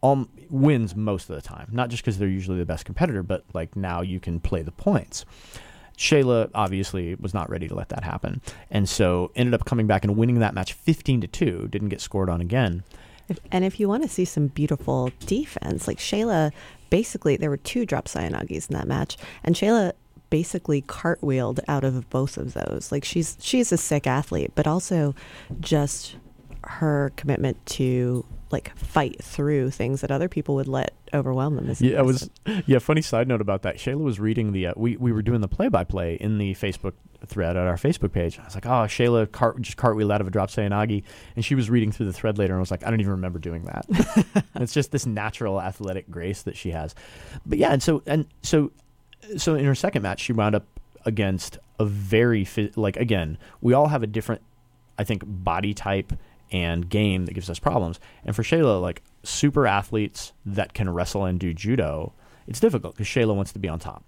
Speaker 1: Um, wins most of the time, not just because they're usually the best competitor, but like now you can play the points. Shayla obviously was not ready to let that happen, and so ended up coming back and winning that match 15 to two. Didn't get scored on again.
Speaker 3: If, and if you want to see some beautiful defense, like Shayla, basically there were two drop seoi nages in that match, and Shayla basically cartwheeled out of both of those. Like she's she's a sick athlete, but also just her commitment to like fight through things that other people would let overwhelm them.
Speaker 1: yeah, it was. [LAUGHS] Yeah, funny side note about that. Shayla was reading the. Uh, we we were doing the play by play in the Facebook thread at our Facebook page. I was like, oh, Shayla cart, just cartwheel out of a drop seoinage, and she was reading through the thread later, and I was like, I don't even remember doing that. [LAUGHS] it's just this natural athletic grace that she has. But yeah, and so and so so in her second match, she wound up against a very like again, we all have a different, I think, body type and game that gives us problems. And for Shayla, like super athletes that can wrestle and do judo, it's difficult because Shayla wants to be on top.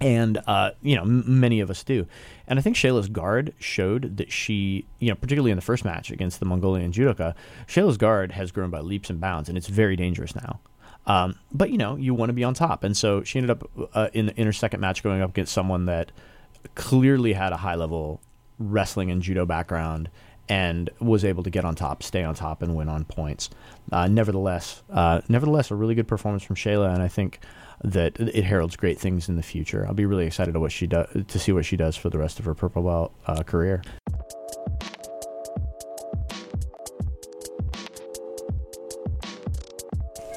Speaker 1: And, uh, you know, m- many of us do. And I think Shayla's guard showed that she, you know, particularly in the first match against the Mongolian judoka, Shayla's guard has grown by leaps and bounds, and it's very dangerous now. Um, but, you know, you want to be on top. And so she ended up uh, in, in her second match going up against someone that clearly had a high level wrestling and judo background and was able to get on top, stay on top, and win on points. Uh, nevertheless, uh, nevertheless, a really good performance from Shayla, and I think that it heralds great things in the future. I'll be really excited to what she does to see what she does for the rest of her purple belt uh, career.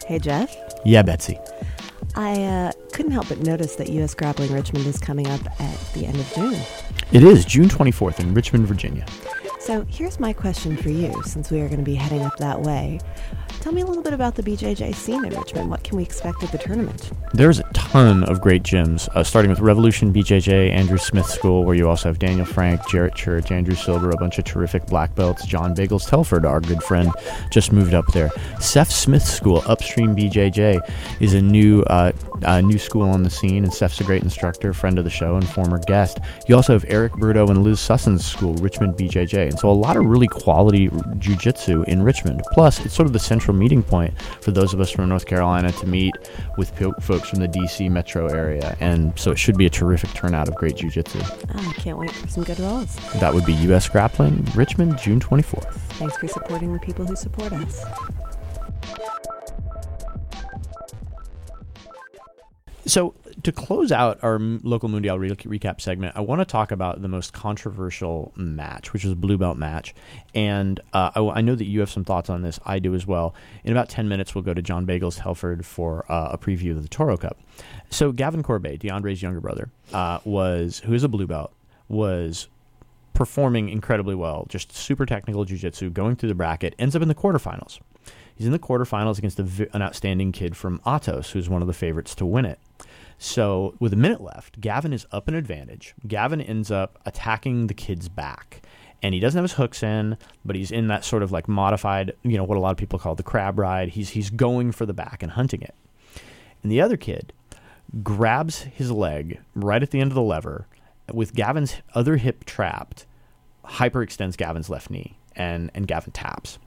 Speaker 3: Hey Jeff.
Speaker 1: Yeah, Betsy.
Speaker 3: I uh, couldn't help but notice that U.S. Grappling Richmond is coming up at the end of June.
Speaker 1: It is June 24th in Richmond, Virginia.
Speaker 3: So here's my question for you, since we are going to be heading up that way. Tell me a little bit about the BJJ scene in Richmond. What can we expect at the tournament?
Speaker 1: There's a ton of great gyms, uh, starting with Revolution BJJ, Andrew Smith School, where you also have Daniel Frank, Jarrett Church, Andrew Silver, a bunch of terrific black belts. John Bagels Telford, our good friend, just moved up there. Seth Smith School, Upstream BJJ, is a new uh, uh, new school on the scene, and Steph's a great instructor, friend of the show, and former guest. You also have Eric Bruto and Liz Susson's school, Richmond BJJ, and so a lot of really quality jiu-jitsu in Richmond. Plus, it's sort of the central meeting point for those of us from North Carolina to meet with folks from the DC metro area. And so it should be a terrific turnout of great jiu-jitsu.
Speaker 3: Oh, I can't wait for some good rolls.
Speaker 1: That would be U.S. Grappling, Richmond, June 24th.
Speaker 3: Thanks for supporting the people who support us.
Speaker 1: So to close out our local Mundial re- recap segment, I want to talk about the most controversial match, which was a blue belt match. And uh, I, I, know that you have some thoughts on this. I do as well. In about 10 minutes, we'll go to John Bagels Telford for uh, a preview of the Toro Cup. So Gavin Corbe, DeAndre's younger brother, uh, was who is a blue belt, was performing incredibly well, just super technical jiu-jitsu, going through the bracket, ends up in the quarterfinals. He's in the quarterfinals against a, an outstanding kid from Atos, who's one of the favorites to win it. So with a minute left, Gavin is up an advantage. Gavin ends up attacking the kid's back. And he doesn't have his hooks in, but he's in that sort of like modified, you know, what a lot of people call the crab ride. He's he's going for the back and hunting it. And the other kid grabs his leg right at the end of the lever with Gavin's other hip trapped, hyperextends Gavin's left knee and and Gavin taps.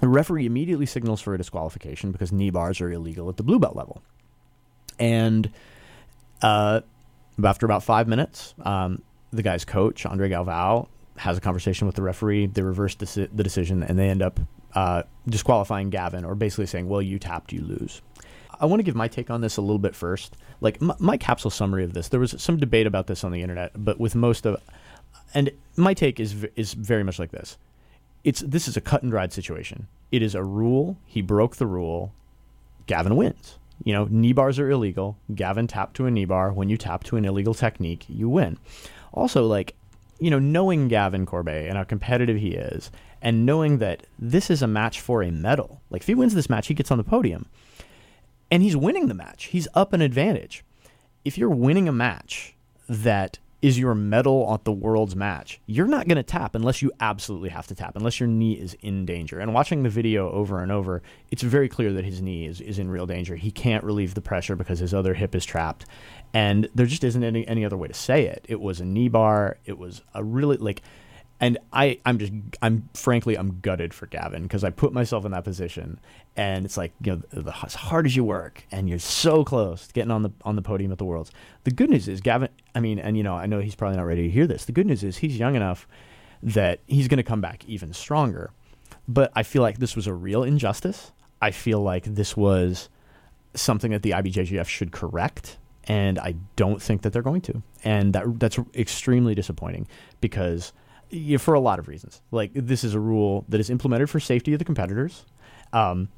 Speaker 1: The referee immediately signals for a disqualification because knee bars are illegal at the blue belt level. And uh, after about five minutes, um, the guy's coach, Andre Galvao, has a conversation with the referee. They reverse deci- the decision and they end up uh, disqualifying Gavin or basically saying, well, you tapped, you lose. I want to give my take on this a little bit first. Like my, my capsule summary of this, there was some debate about this on the internet, but with most of, and my take is is very much like this. It's this is a cut and dried situation. It is a rule. He broke the rule. Gavin wins. You know, knee bars are illegal. Gavin tapped to a knee bar. When you tap to an illegal technique, you win. Also, like, you know, knowing Gavin Corbe and how competitive he is, and knowing that this is a match for a medal. Like, if he wins this match, he gets on the podium and he's winning the match. He's up an advantage. If you're winning a match that is your medal at the world's match, you're not going to tap unless you absolutely have to tap, unless your knee is in danger. And watching the video over and over, it's very clear that his knee is, is in real danger. He can't relieve the pressure because his other hip is trapped. And there just isn't any, any other way to say it. It was a knee bar. It was a really, like, and I, I'm just, I'm frankly, I'm gutted for Gavin because I put myself in that position, and it's like, you know, the, as hard as you work, and you're so close to getting on the on the podium at the Worlds. The good news is Gavin. I mean, and you know, I know he's probably not ready to hear this. The good news is he's young enough that he's going to come back even stronger. But I feel like this was a real injustice. I feel like this was something that the IBJJF should correct, and I don't think that they're going to, and that that's extremely disappointing because yeah, for a lot of reasons. Like this is a rule that is implemented for safety of the competitors, um,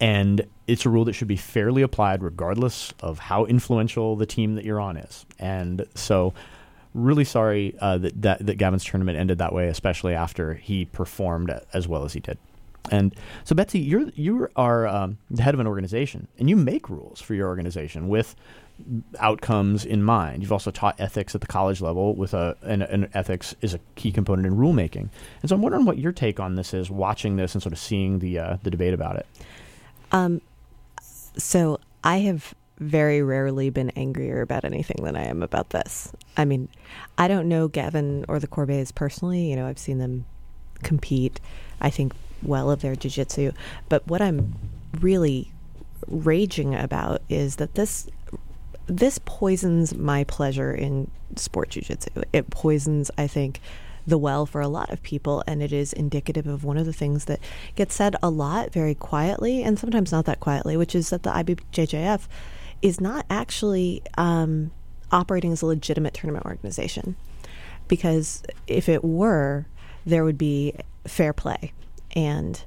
Speaker 1: and it's a rule that should be fairly applied regardless of how influential the team that you're on is. And so, really sorry uh, that, that that Gavin's tournament ended that way, especially after he performed as well as he did. And so, Betsy, you're you are um, the head of an organization, and you make rules for your organization with outcomes in mind. You've also taught ethics at the college level with a and, and, ethics is a key component in rulemaking. And so I'm wondering what your take on this is, watching this and sort of seeing the uh, the debate about it.
Speaker 3: Um, so I have very rarely been angrier about anything than I am about this. I mean, I don't know Gavin or the Corbes personally. You know, I've seen them compete. I think well of their jiu-jitsu, but what I'm really raging about is that this this poisons my pleasure in sport jujitsu. It poisons, I think, the well for a lot of people, and it is indicative of one of the things that gets said a lot very quietly, and sometimes not that quietly, which is that the IBJJF is not actually um, operating as a legitimate tournament organization. Because if it were, there would be fair play. And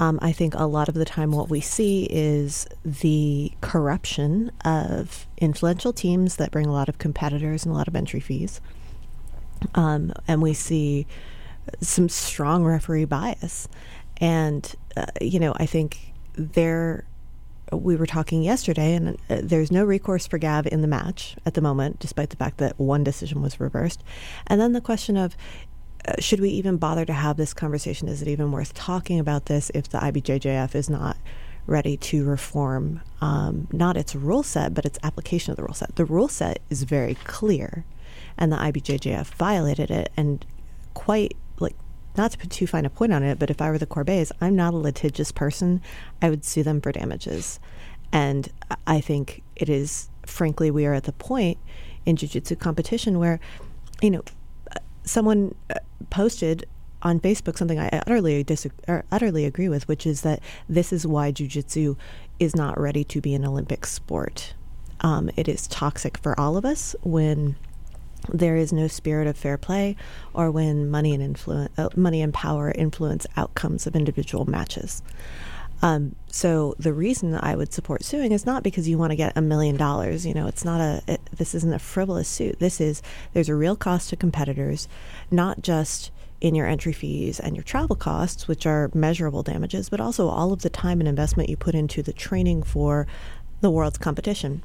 Speaker 3: um, I think a lot of the time what we see is the corruption of influential teams that bring a lot of competitors and a lot of entry fees. Um, and we see some strong referee bias. And, uh, you know, I think there, we were talking yesterday, and uh, there's no recourse for Gav in the match at the moment, despite the fact that one decision was reversed. And then the question of uh, should we even bother to have this conversation? Is it even worth talking about this if the IBJJF is not ready to reform um, not its rule set, but its application of the rule set? The rule set is very clear, and the IBJJF violated it, and quite like not to put too fine a point on it, but if I were the Corbes, I'm not a litigious person. I would sue them for damages. And I think it is, frankly, we are at the point in jiu-jitsu competition where, you know, someone uh, posted on Facebook something I utterly or utterly agree with, which is that this is why jujitsu is not ready to be an Olympic sport. Um, it is toxic for all of us when there is no spirit of fair play, or when money and influence, uh, money and power influence outcomes of individual matches. Um, so the reason I would support suing is not because you want to get a million dollars. You know, it's not a. It, this isn't a frivolous suit. This is there's a real cost to competitors, not just in your entry fees and your travel costs, which are measurable damages, but also all of the time and investment you put into the training for the world's competition.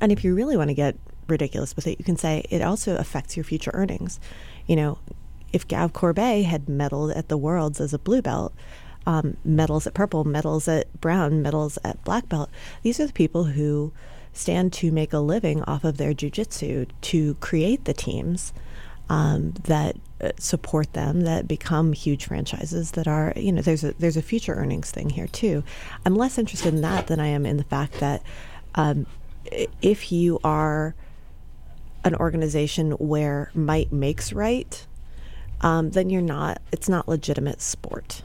Speaker 3: And if you really want to get ridiculous with it, you can say it also affects your future earnings. You know, if Gav Corbe had medaled at the Worlds as a blue belt, um, medals at purple, medals at brown, medals at black belt. These are the people who stand to make a living off of their jujitsu to create the teams um, that uh, support them, that become huge franchises. That are, you know, there's a there's a future earnings thing here too. I'm less interested in that than I am in the fact that um, if you are an organization where might makes right, um, then you're not. It's not legitimate sport.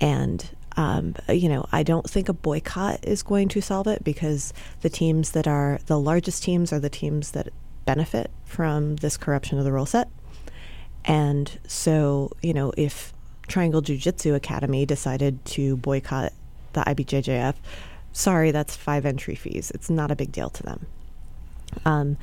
Speaker 3: And um, you know, I don't think a boycott is going to solve it because the teams that are the largest teams are the teams that benefit from this corruption of the rule set. And so, you know, if Triangle Jiu Jitsu Academy decided to boycott the IBJJF, sorry, that's five entry fees. It's not a big deal to them. Um,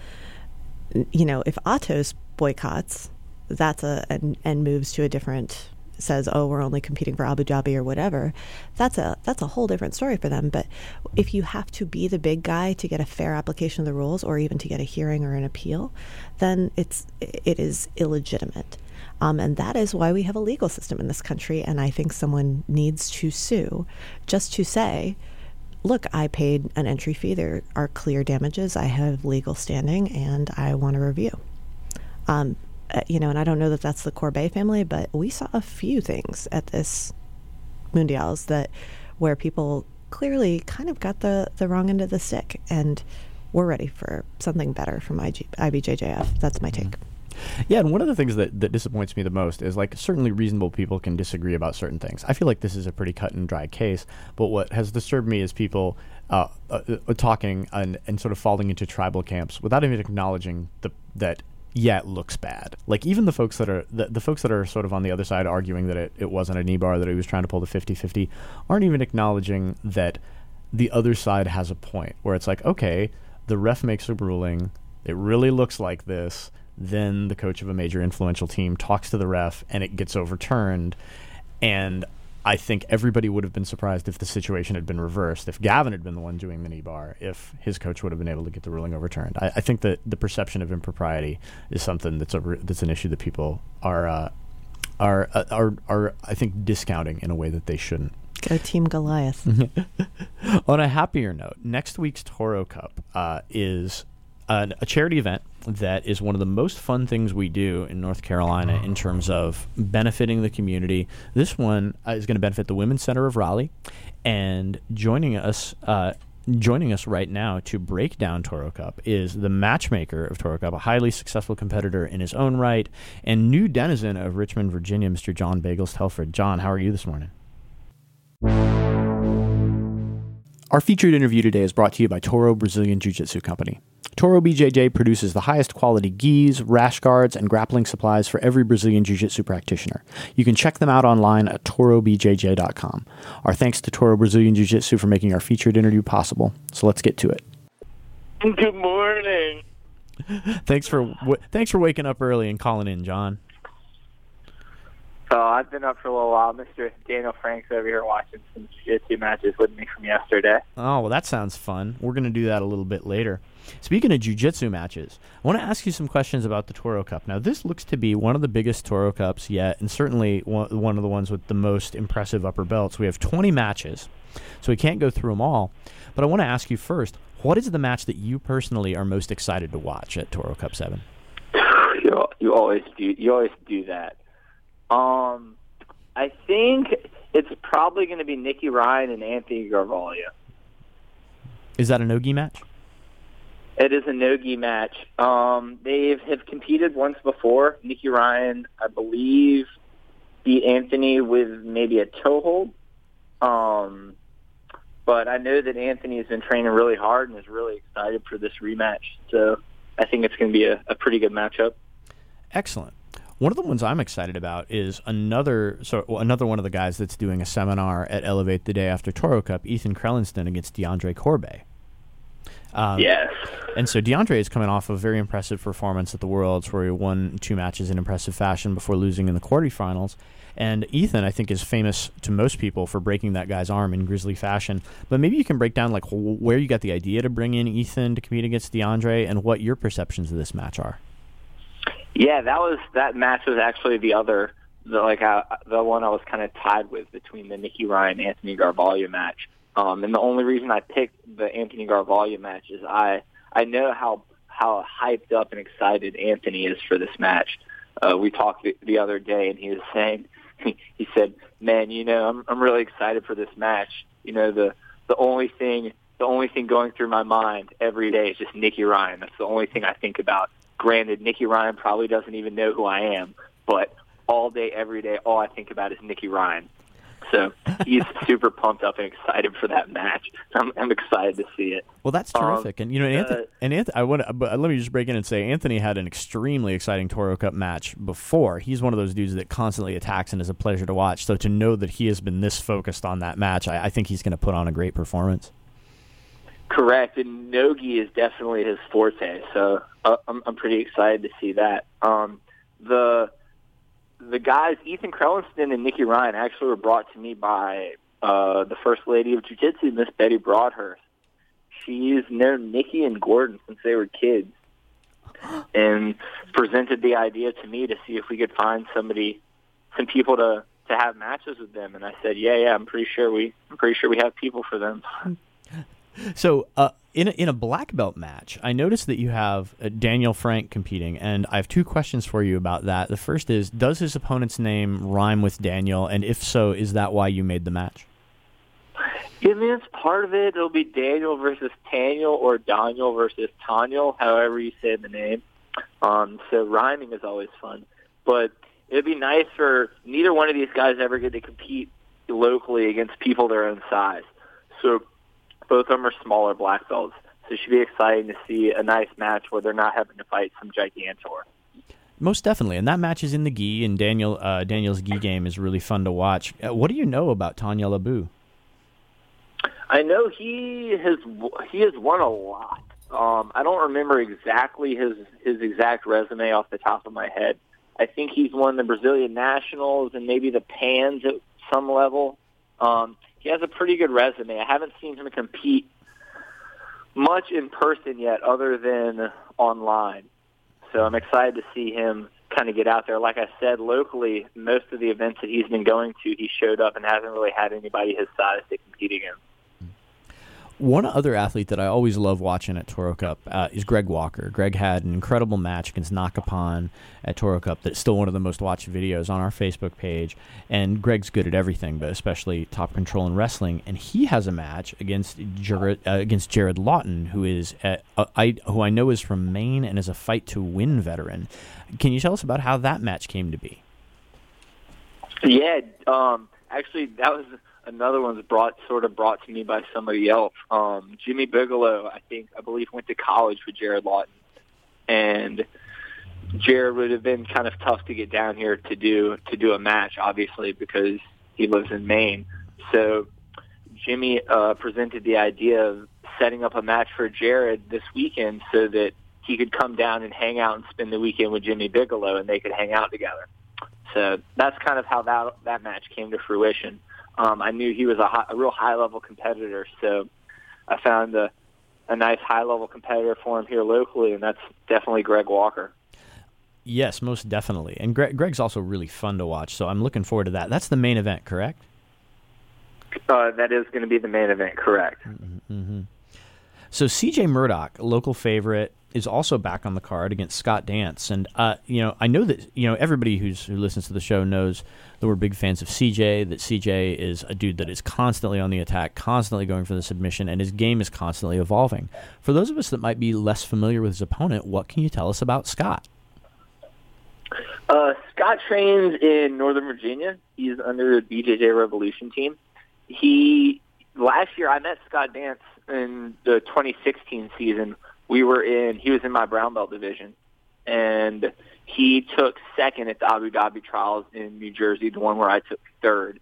Speaker 3: you know, if Atos boycotts, that's a and, and moves to a different says, "Oh, we're only competing for Abu Dhabi or whatever," that's a that's a whole different story for them. But if you have to be the big guy to get a fair application of the rules, or even to get a hearing or an appeal, then it's it is illegitimate. Um, and that is why we have a legal system in this country. And I think someone needs to sue just to say, look, I paid an entry fee. There are clear damages. I have legal standing and I want a review. Um, uh, you know, and I don't know that that's the Corbe family, but we saw a few things at this Mundials that where people clearly kind of got the, the wrong end of the stick, and we're ready for something better from IG, IBJJF. That's my take.
Speaker 1: Yeah, and one of the things that, that disappoints me the most is like certainly reasonable people can disagree about certain things. I feel like this is a pretty cut and dry case, but what has disturbed me is people uh, uh, uh talking and, and sort of falling into tribal camps without even acknowledging the, that yeah, it looks bad. Like even the folks that are the, the folks that are sort of on the other side arguing that it, it wasn't a knee bar, that he was trying to pull the 50-50, aren't even acknowledging that the other side has a point where it's like, okay, the ref makes a ruling, it really looks like this, then the coach of a major influential team talks to the ref and it gets overturned. And I think everybody would have been surprised if the situation had been reversed, if Gavin had been the one doing the knee bar, if his coach would have been able to get the ruling overturned. I, I think that the perception of impropriety is something that's a that's an issue that people are uh, are, uh, are are I think discounting in a way that they shouldn't.
Speaker 3: Go Team Goliath. [LAUGHS]
Speaker 1: On a happier note, next week's Toro Cup uh, is a, a charity event that is one of the most fun things we do in North Carolina in terms of benefiting the community. This one uh, is going to benefit the Women's Center of Raleigh, and joining us. Uh, joining us right now to break down Toro Cup is the matchmaker of Toro Cup, a highly successful competitor in his own right, and new denizen of Richmond, Virginia, Mr. John Bagels Telford. John, how are you this morning? Our featured interview today is brought to you by Toro Brazilian Jiu Jitsu Company. Toro BJJ produces the highest quality gis, rash guards, and grappling supplies for every Brazilian Jiu Jitsu practitioner. You can check them out online at torobjj.com. Our thanks to Toro Brazilian Jiu Jitsu for making our featured interview possible. So let's get to it.
Speaker 4: Good morning. [LAUGHS]
Speaker 1: thanks for w- thanks for waking up early and calling in, John.
Speaker 4: So I've been up for a little while. Mr. Daniel Franks over here watching some jiu-jitsu matches with me from yesterday.
Speaker 1: Oh, well, that sounds fun. We're going to do that a little bit later. Speaking of jiu-jitsu matches, I want to ask you some questions about the Toro Cup. Now, this looks to be one of the biggest Toro Cups yet, and certainly one of the ones with the most impressive upper belts. We have 20 matches, so we can't go through them all. But I want to ask you first, what is the match that you personally are most excited to watch at Toro Cup 7? [SIGHS]
Speaker 4: You, you always do. You always do that. Um, I think it's probably going to be Nicky Ryan and Anthony Garvalho.
Speaker 1: Is that a no-gi match?
Speaker 4: It is a no-gi match. Um, they have competed once before. Nicky Ryan, I believe, beat Anthony with maybe a toe hold. Um, but I know that Anthony has been training really hard and is really excited for this rematch. So I think it's going to be a, a pretty good matchup.
Speaker 1: Excellent. One of the ones I'm excited about is another so another one of the guys that's doing a seminar at Elevate the day after Toro Cup, Ethan Crelinsten against DeAndre Corbe.
Speaker 4: Um, yes.
Speaker 1: And so DeAndre is coming off a very impressive performance at the Worlds, where he won two matches in impressive fashion before losing in the quarterfinals. And Ethan, I think, is famous to most people for breaking that guy's arm in grisly fashion. But maybe you can break down like where you got the idea to bring in Ethan to compete against DeAndre, and what your perceptions of this match are.
Speaker 4: Yeah, that was that match was actually the other, the like uh, the one I was kind of tied with between the Nicky Ryan Anthony Garvalho match. Um, and the only reason I picked the Anthony Garvalho match is I I know how how hyped up and excited Anthony is for this match. Uh, we talked the, the other day, and he was saying [LAUGHS] he said, "Man, you know, I'm I'm really excited for this match. You know, the the only thing the only thing going through my mind every day is just Nicky Ryan. That's the only thing I think about. Granted, Nicky Ryan probably doesn't even know who I am, but all day, every day, all I think about is Nicky Ryan. So he's [LAUGHS] super pumped up and excited for that match. I'm, I'm excited to see it.
Speaker 1: Well, that's
Speaker 4: Um,
Speaker 1: terrific, and you know, Anthony,
Speaker 4: uh,
Speaker 1: and Anthony, I want but let me just break in and say, Anthony had an extremely exciting Toro Cup match before. He's one of those dudes that constantly attacks and is a pleasure to watch. So to know that he has been this focused on that match, I, I think he's going to put on a great performance.
Speaker 4: Correct, and Nogi is definitely his forte. So uh, I'm, I'm pretty excited to see that. Um, the the guys, Ethan Crelinsten and Nicky Ryan, actually were brought to me by uh, the First Lady of Jiu-Jitsu, Miss Betty Broadhurst. She's known Nicky and Gordon since they were kids, [GASPS] and presented the idea to me to see if we could find somebody, some people to to have matches with them. And I said, yeah, yeah, I'm pretty sure we, I'm pretty sure we have people for them.
Speaker 1: So, uh, in a, in a black belt match, I noticed that you have uh, Daniel Frank competing, and I have two questions for you about that. The first is, does his opponent's name rhyme with Daniel, and if so, is that why you made the match?
Speaker 4: Yeah, I mean, it's part of it. It'll be Daniel versus Daniel or Daniel versus Taniel, however you say the name. Um, so rhyming is always fun. But it'd be nice for neither one of these guys ever get to compete locally against people their own size. So both of them are smaller black belts. So it should be exciting to see a nice match where they're not having to fight some gigantor.
Speaker 1: Most definitely, and that match is in the gi, and Daniel uh, Daniel's gi game is really fun to watch. Uh, what do you know about Tanya Labu?
Speaker 4: I know he has he has won a lot. Um, I don't remember exactly his his exact resume off the top of my head. I think he's won the Brazilian Nationals and maybe the Pans at some level. Um, he has a pretty good resume. I haven't seen him compete much in person yet, other than online. So I'm excited to see him kind of get out there. Like I said, locally, most of the events that he's been going to, he showed up and hasn't really had anybody his size to compete against.
Speaker 1: One other athlete that I always love watching at Toro Cup uh, is Greg Walker. Greg had an incredible match against Nakapan at Toro Cup that's still one of the most watched videos on our Facebook page. And Greg's good at everything, but especially top control and wrestling. And he has a match against Jared, uh, against Jared Lawton, who is at, uh, I who I know is from Maine and is a fight to win veteran. Can you tell us about how that match came to be?
Speaker 4: Yeah, um, actually, that was another one that's brought sort of brought to me by somebody else. Um, Jimmy Bigelow, I think, I believe, went to college with Jared Lawton, and Jared would have been kind of tough to get down here to do to do a match, obviously, because he lives in Maine. So Jimmy uh, presented the idea of setting up a match for Jared this weekend so that he could come down and hang out and spend the weekend with Jimmy Bigelow, and they could hang out together. So that's kind of how that that match came to fruition. Um, I knew he was a, high, a real high level competitor, so I found a, a nice high level competitor for him here locally, and that's definitely Greg Walker.
Speaker 1: Yes, most definitely. And Greg, Greg's also really fun to watch, so I'm looking forward to that. That's the main event, correct?
Speaker 4: Uh, that is going to be the main event, correct?
Speaker 1: Mm-hmm. So CJ Murdoch, local favorite, is also back on the card against Scott Dance, and uh, you know I know that you know everybody who's who listens to the show knows that we're big fans of CJ. That CJ is a dude that is constantly on the attack, constantly going for the submission, and his game is constantly evolving. For those of us that might be less familiar with his opponent, what can you tell us about Scott?
Speaker 4: Uh, Scott trains in Northern Virginia. He's under the BJJ Revolution team. He last year I met Scott Dance in the 2016 season. We were in. He was in my brown belt division, and he took second at the Abu Dhabi trials in New Jersey, the one where I took third.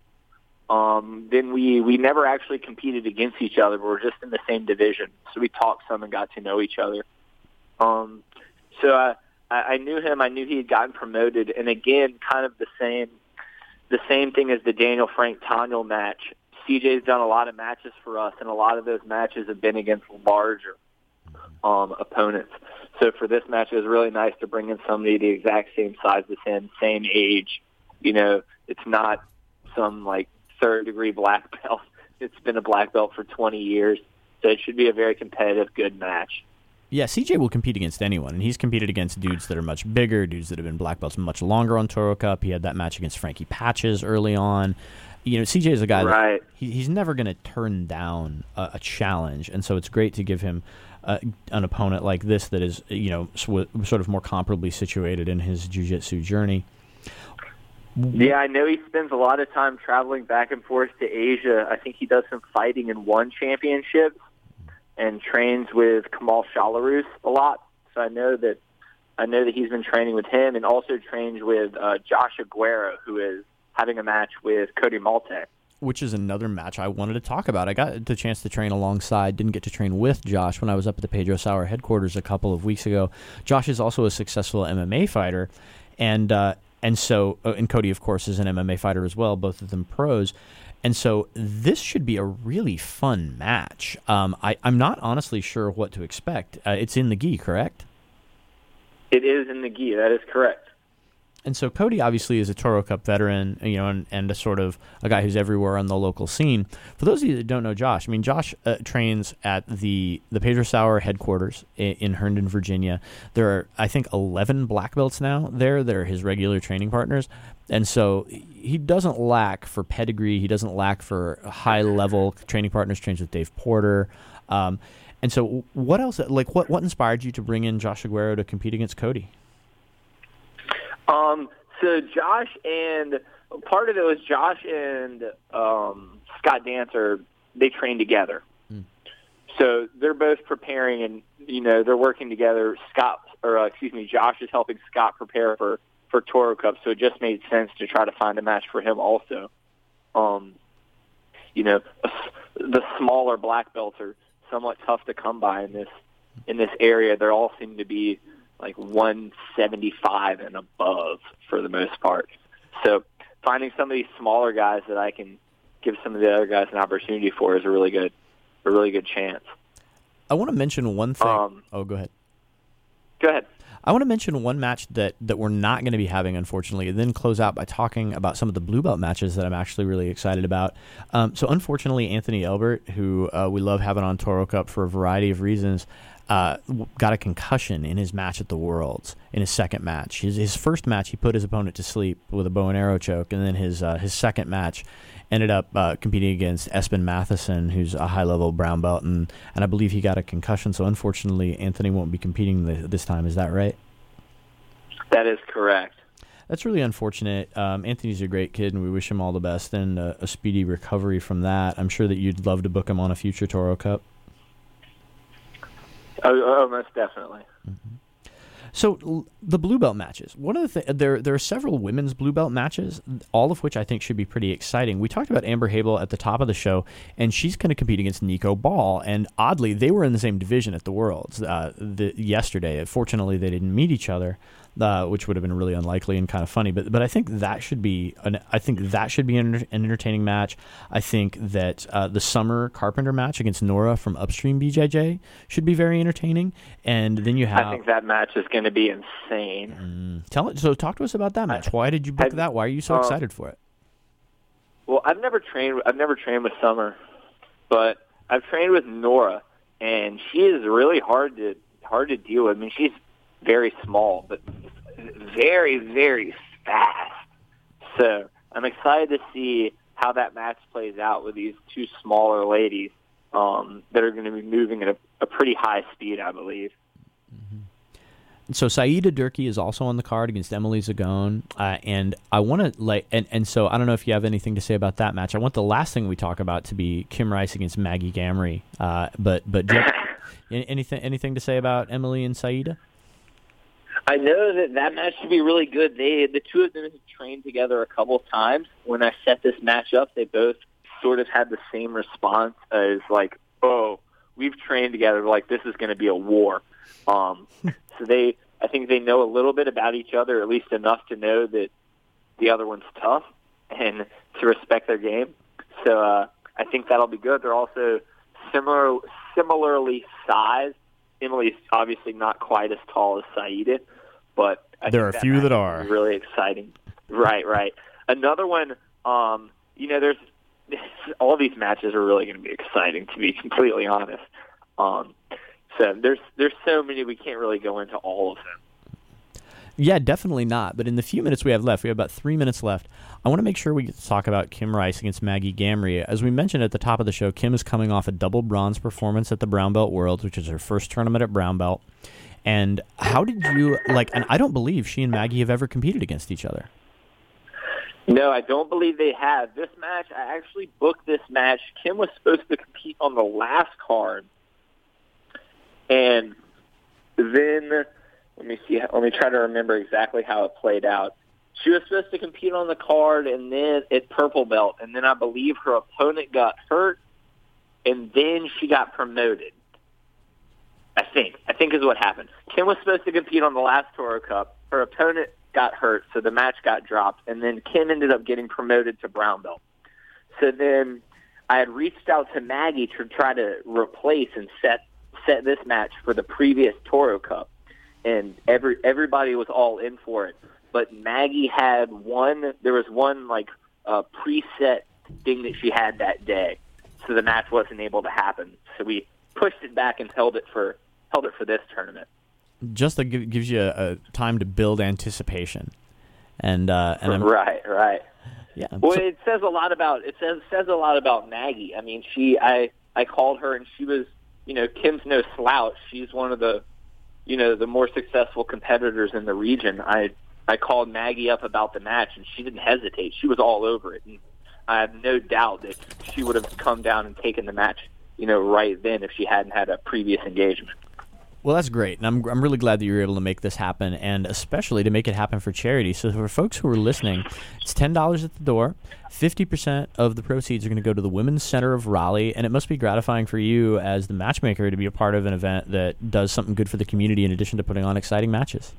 Speaker 4: Um, then we we never actually competed against each other, but we're just in the same division. So we talked some and got to know each other. Um, so I, I knew him. I knew he had gotten promoted, and again, kind of the same the same thing as the Daniel Frank Taniel match. CJ's done a lot of matches for us, and a lot of those matches have been against larger um, opponents. So for this match, it was really nice to bring in somebody the exact same size as him, same age. You know, it's not some like third degree black [LAUGHS] belt. It's been a black belt for 20 years, so it should be a very competitive, good match.
Speaker 1: Yeah, CJ will compete against anyone, and he's competed against dudes that are much bigger, dudes that have been black belts much longer on Toro Cup. He had that match against Frankie Patches early on. You know, CJ is a guy
Speaker 4: right.
Speaker 1: that he, he's never going to turn down a, a, challenge, and so it's great to give him uh, an opponent like this that is, you know, sw- sort of more comparably situated in his jiu-jitsu journey.
Speaker 4: Yeah, I know he spends a lot of time traveling back and forth to Asia. I think he does some fighting in one championship and trains with Kamal Shalorus a lot. So I know that I know that he's been training with him and also trains with uh, Josh Aguero, who is having a match with Cody Maltek.
Speaker 1: Which is another match I wanted to talk about. I got the chance to train alongside, didn't get to train with Josh when I was up at the Pedro Sauer headquarters a couple of weeks ago. Josh is also a successful MMA fighter, and uh, and so uh, and Cody, of course, is an MMA fighter as well. Both of them pros. And so this should be a really fun match. Um, I, am not honestly sure what to expect. Uh, it's in the gi, correct?
Speaker 4: It is in the gi. That is correct.
Speaker 1: And so Cody obviously is a Toro Cup veteran, you know, and, and a sort of a guy who's everywhere on the local scene. For those of you that don't know Josh, I mean, Josh uh, trains at the the Pedro Sauer headquarters in, in, Herndon, Virginia. There are, I think, 11 black belts now there that are his regular training partners. And so he doesn't lack for pedigree. He doesn't lack for high level training partners. Trains with Dave Porter. Um, and so, what else? Like, what what inspired you to bring in Josh Aguero to compete against Cody?
Speaker 4: Um, so Josh and part of it was Josh and um, Scott Dancer. They train together, mm. so they're both preparing, and you know they're working together. Scott, or uh, excuse me, Josh is helping Scott prepare for for Toro Cup, so it just made sense to try to find a match for him also. Um, you know, the smaller black belts are somewhat tough to come by in this in this area. They all seem to be like 175 and above for the most part. So finding some of these smaller guys that I can give some of the other guys an opportunity for is a really good, a really good chance.
Speaker 1: I want to mention one thing. Um, oh, go ahead.
Speaker 4: Go ahead.
Speaker 1: I want to mention one match that, that we're not going to be having, unfortunately, and then close out by talking about some of the blue belt matches that I'm actually really excited about. Um, so, unfortunately, Anthony Elbert, who uh, we love having on Toro Cup for a variety of reasons, uh, got a concussion in his match at the Worlds in his second match. His, his first match, he put his opponent to sleep with a bow and arrow choke, and then his uh, his second match ended up uh, competing against Espen Matheson, who's a high level brown belt, and, and I believe he got a concussion. So unfortunately, Anthony won't be competing this time. Is that right?
Speaker 4: That is correct.
Speaker 1: That's really unfortunate. Um, Anthony's a great kid, and we wish him all the best and a speedy recovery from that. I'm sure that you'd love to book him on a future Toro Cup.
Speaker 4: Oh, oh most definitely.
Speaker 1: Mm-hmm. So the blue belt matches. One of the th- there there are several women's blue belt matches, all of which I think should be pretty exciting. We talked about Amber Habel at the top of the show, and she's going to compete against Nico Ball. And oddly, they were in the same division at the Worlds uh, the, yesterday. Fortunately, they didn't meet each other uh, which would have been really unlikely and kind of funny. But but I think that should be an I think that should be an, an entertaining match. I think that uh, the summer Carpenter match against Nora from Upstream BJJ should be very entertaining. And then you have
Speaker 4: I think that match is going to be insane.
Speaker 1: Mm, tell it. So talk to us about that match. Why did you book I, that? Why are you so um, excited for it?
Speaker 4: Well, I've never trained. I've never trained with Summer, but I've trained with Nora, and she is really hard to hard to deal with. I mean, she's very small, but very, very fast. So I'm excited to see how that match plays out with these two smaller ladies um, that are going to be moving at a, a pretty high speed, I believe.
Speaker 1: Mm-hmm. So Saida Durkee is also on the card against Emily Zagone, uh, and I want to like, and, and so I don't know if you have anything to say about that match. I want the last thing we talk about to be Kim Rice against Maggie Gamry, uh, but but [LAUGHS] anything anything to say about Emily and Saida?
Speaker 4: I know that that match should be really good. They the two of them have trained together a couple of times. When I set this match up, they both sort of had the same response as like, "Oh, we've trained together. Like this is going to be a war." Um, [LAUGHS] so they, I think they know a little bit about each other, at least enough to know that the other one's tough and to respect their game. So uh, I think that'll be good. They're also similar, similarly sized. Emily's obviously not quite as tall as Saida, but I
Speaker 1: there are a few that are
Speaker 4: really exciting. Right, right. Another one, um, you know, there's [LAUGHS] all these matches are really going to be exciting. To be completely honest, um, so there's there's so many we can't really go into all of them.
Speaker 1: Yeah, definitely not. But in the few minutes we have left, we have about three minutes left. I want to make sure we talk about Kim Rice against Maggie Gamry. As we mentioned at the top of the show, Kim is coming off a double bronze performance at the Brown Belt Worlds, which is her first tournament at Brown Belt. And how did you like? And I don't believe she and Maggie have ever competed against each other.
Speaker 4: No, I don't believe they have. This match, I actually booked this match. Kim was supposed to compete on the last card, and then let me see. Let me try to remember exactly how it played out. She was supposed to compete on the card, and then at purple belt, and then I believe her opponent got hurt, and then she got promoted. Think. I think is what happened. Kim was supposed to compete on the last Toro Cup. Her opponent got hurt, so the match got dropped, and then Kim ended up getting promoted to brown belt. So then I had reached out to Maggie to try to replace and set set this match for the previous Toro Cup, and every everybody was all in for it. But Maggie had one. There was one like uh, preset thing that she had that day, so the match wasn't able to happen. So we pushed it back and held it for held it for this tournament
Speaker 1: just that gives you a, a, time to build anticipation. And uh, and I'm,
Speaker 4: right, right.
Speaker 1: Yeah.
Speaker 4: Well, so, it says a lot about it says says a lot about Maggie. I mean, she I I called her and she was you know Kim's no slouch. She's one of the you know the more successful competitors in the region. I I called Maggie up about the match and she didn't hesitate. She was all over it, and I have no doubt that she would have come down and taken the match you know right then if she hadn't had a previous engagement.
Speaker 1: Well, that's great, and I'm I'm really glad that you were able to make this happen, and especially to make it happen for charity. So for folks who are listening, it's ten dollars at the door. Fifty percent of the proceeds are going to go to the Women's Center of Raleigh, and it must be gratifying for you as the matchmaker to be a part of an event that does something good for the community in addition to putting on exciting matches.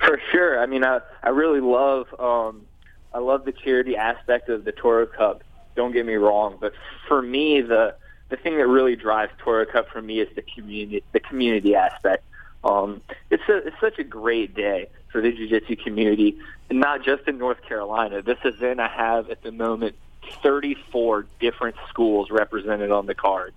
Speaker 4: For sure. I mean, I I really love um, I love the charity aspect of the Toro Cup. Don't get me wrong, but for me the the thing that really drives Toro Cup for me is the community, the community aspect. Um, it's a, it's such a great day for the jiu-jitsu community, and not just in North Carolina. This event I have at the moment 34 different schools represented on the card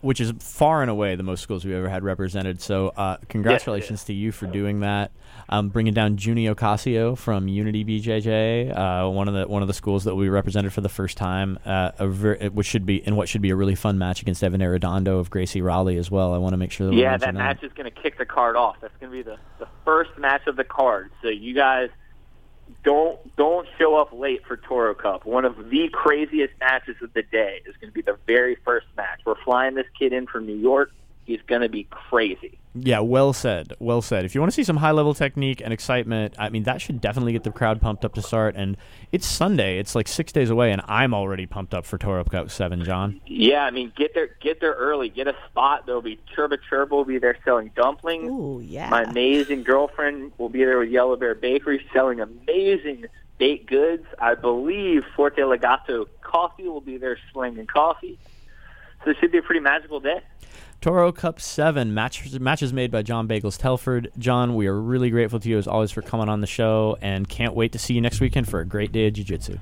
Speaker 1: which is far and away the most schools we've ever had represented. So, uh, congratulations yes, to you for doing that. Um, bringing down Junie Ocasio from Unity BJJ, uh, one of the one of the schools that we represented for the first time, uh, ver- which should be in what should be a really fun match against Evan Arredondo of Gracie Raleigh as well. I want to make sure that
Speaker 4: yeah, that match that. is going to kick the card off. That's going to be the the first match of the card. So you guys don't don't show up late for Toro Cup. One of the craziest matches of the day is going to be the very first match. We're flying this kid in from New York. He's going to be crazy.
Speaker 1: Yeah, well said. Well said. If you want to see some high level technique and excitement, I mean, that should definitely get the crowd pumped up to start. And it's Sunday. It's like six days away, and I'm already pumped up for Toro Cup 7, John.
Speaker 4: Yeah, I mean, get there get there early. Get a spot. There'll be Churba Churba will be there selling dumplings.
Speaker 3: Ooh, yeah.
Speaker 4: My amazing girlfriend will be there with Yellow Bear Bakery selling amazing baked goods. I believe Forte Legato Coffee will be there slinging coffee. So it should be a pretty magical day.
Speaker 1: Toro Cup 7, matches, matches made by John Bagels Telford. John, we are really grateful to you as always for coming on the show and can't wait to see you next weekend for a great day of Jiu Jitsu.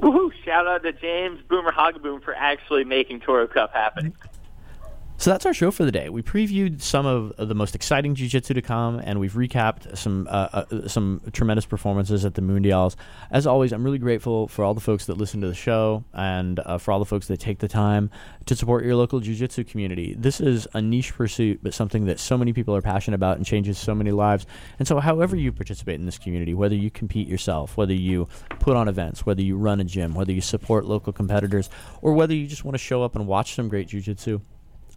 Speaker 4: Woohoo! Shout out to James Boomer Hogboom for actually making Toro Cup happen.
Speaker 1: So that's our show for the day. We previewed some of the most exciting jiu-jitsu to come, and we've recapped some uh, uh, some tremendous performances at the Mundials. As always, I'm really grateful for all the folks that listen to the show and uh, for all the folks that take the time to support your local jiu-jitsu community. This is a niche pursuit, but something that so many people are passionate about and changes so many lives. And so, however you participate in this community, whether you compete yourself, whether you put on events, whether you run a gym, whether you support local competitors, or whether you just want to show up and watch some great jiu-jitsu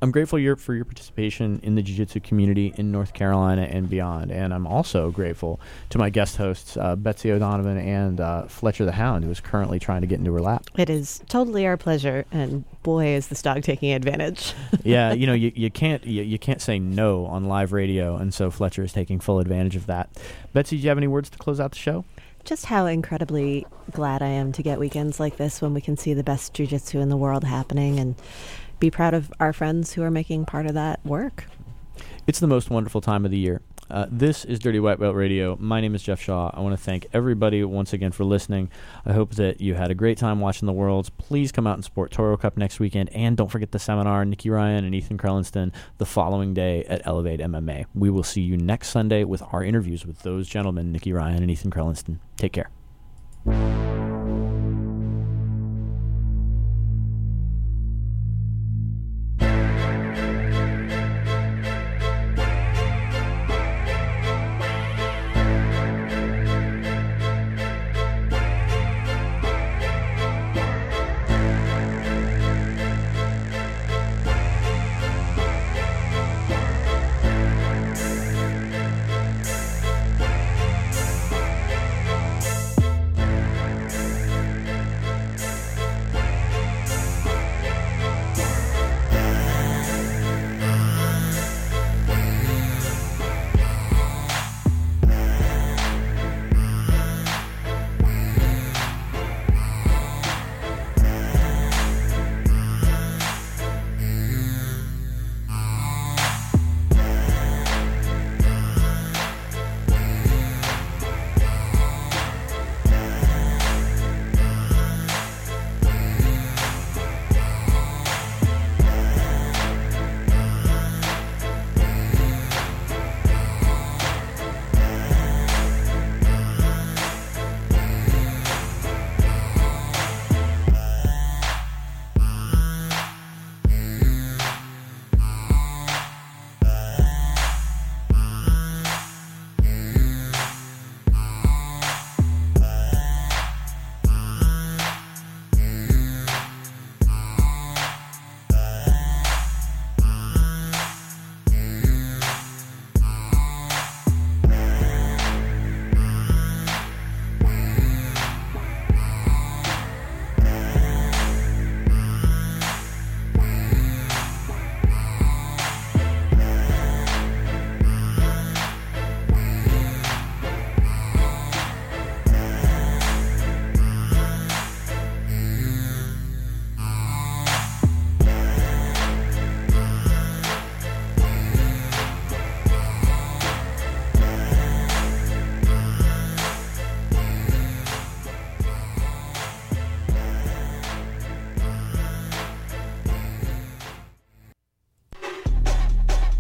Speaker 1: I'm grateful your, for your participation in the jiu-jitsu community in North Carolina and beyond. And I'm also grateful to my guest hosts, uh, Betsy O'Donovan and uh, Fletcher the Hound, who is currently trying to get into her lap.
Speaker 3: It is totally our pleasure. And boy, is this dog taking advantage. [LAUGHS]
Speaker 1: yeah, you know, [LAUGHS] you, you can't you, you can't say no on live radio. And so Fletcher is taking full advantage of that. Betsy, do you have any words to close out the show?
Speaker 3: Just how incredibly glad I am to get weekends like this when we can see the best jujitsu in the world happening and be proud of our friends who are making part of that work.
Speaker 1: It's the most wonderful time of the year. Uh, this is Dirty White Belt Radio. My name is Jeff Shaw. I want to thank everybody once again for listening. I hope that you had a great time watching the Worlds. Please come out and support Toro Cup next weekend. And don't forget the seminar, Nicky Ryan and Ethan Crelinsten, the following day at Elevate MMA. We will see you next Sunday with our interviews with those gentlemen, Nicky Ryan and Ethan Crelinsten. Take care.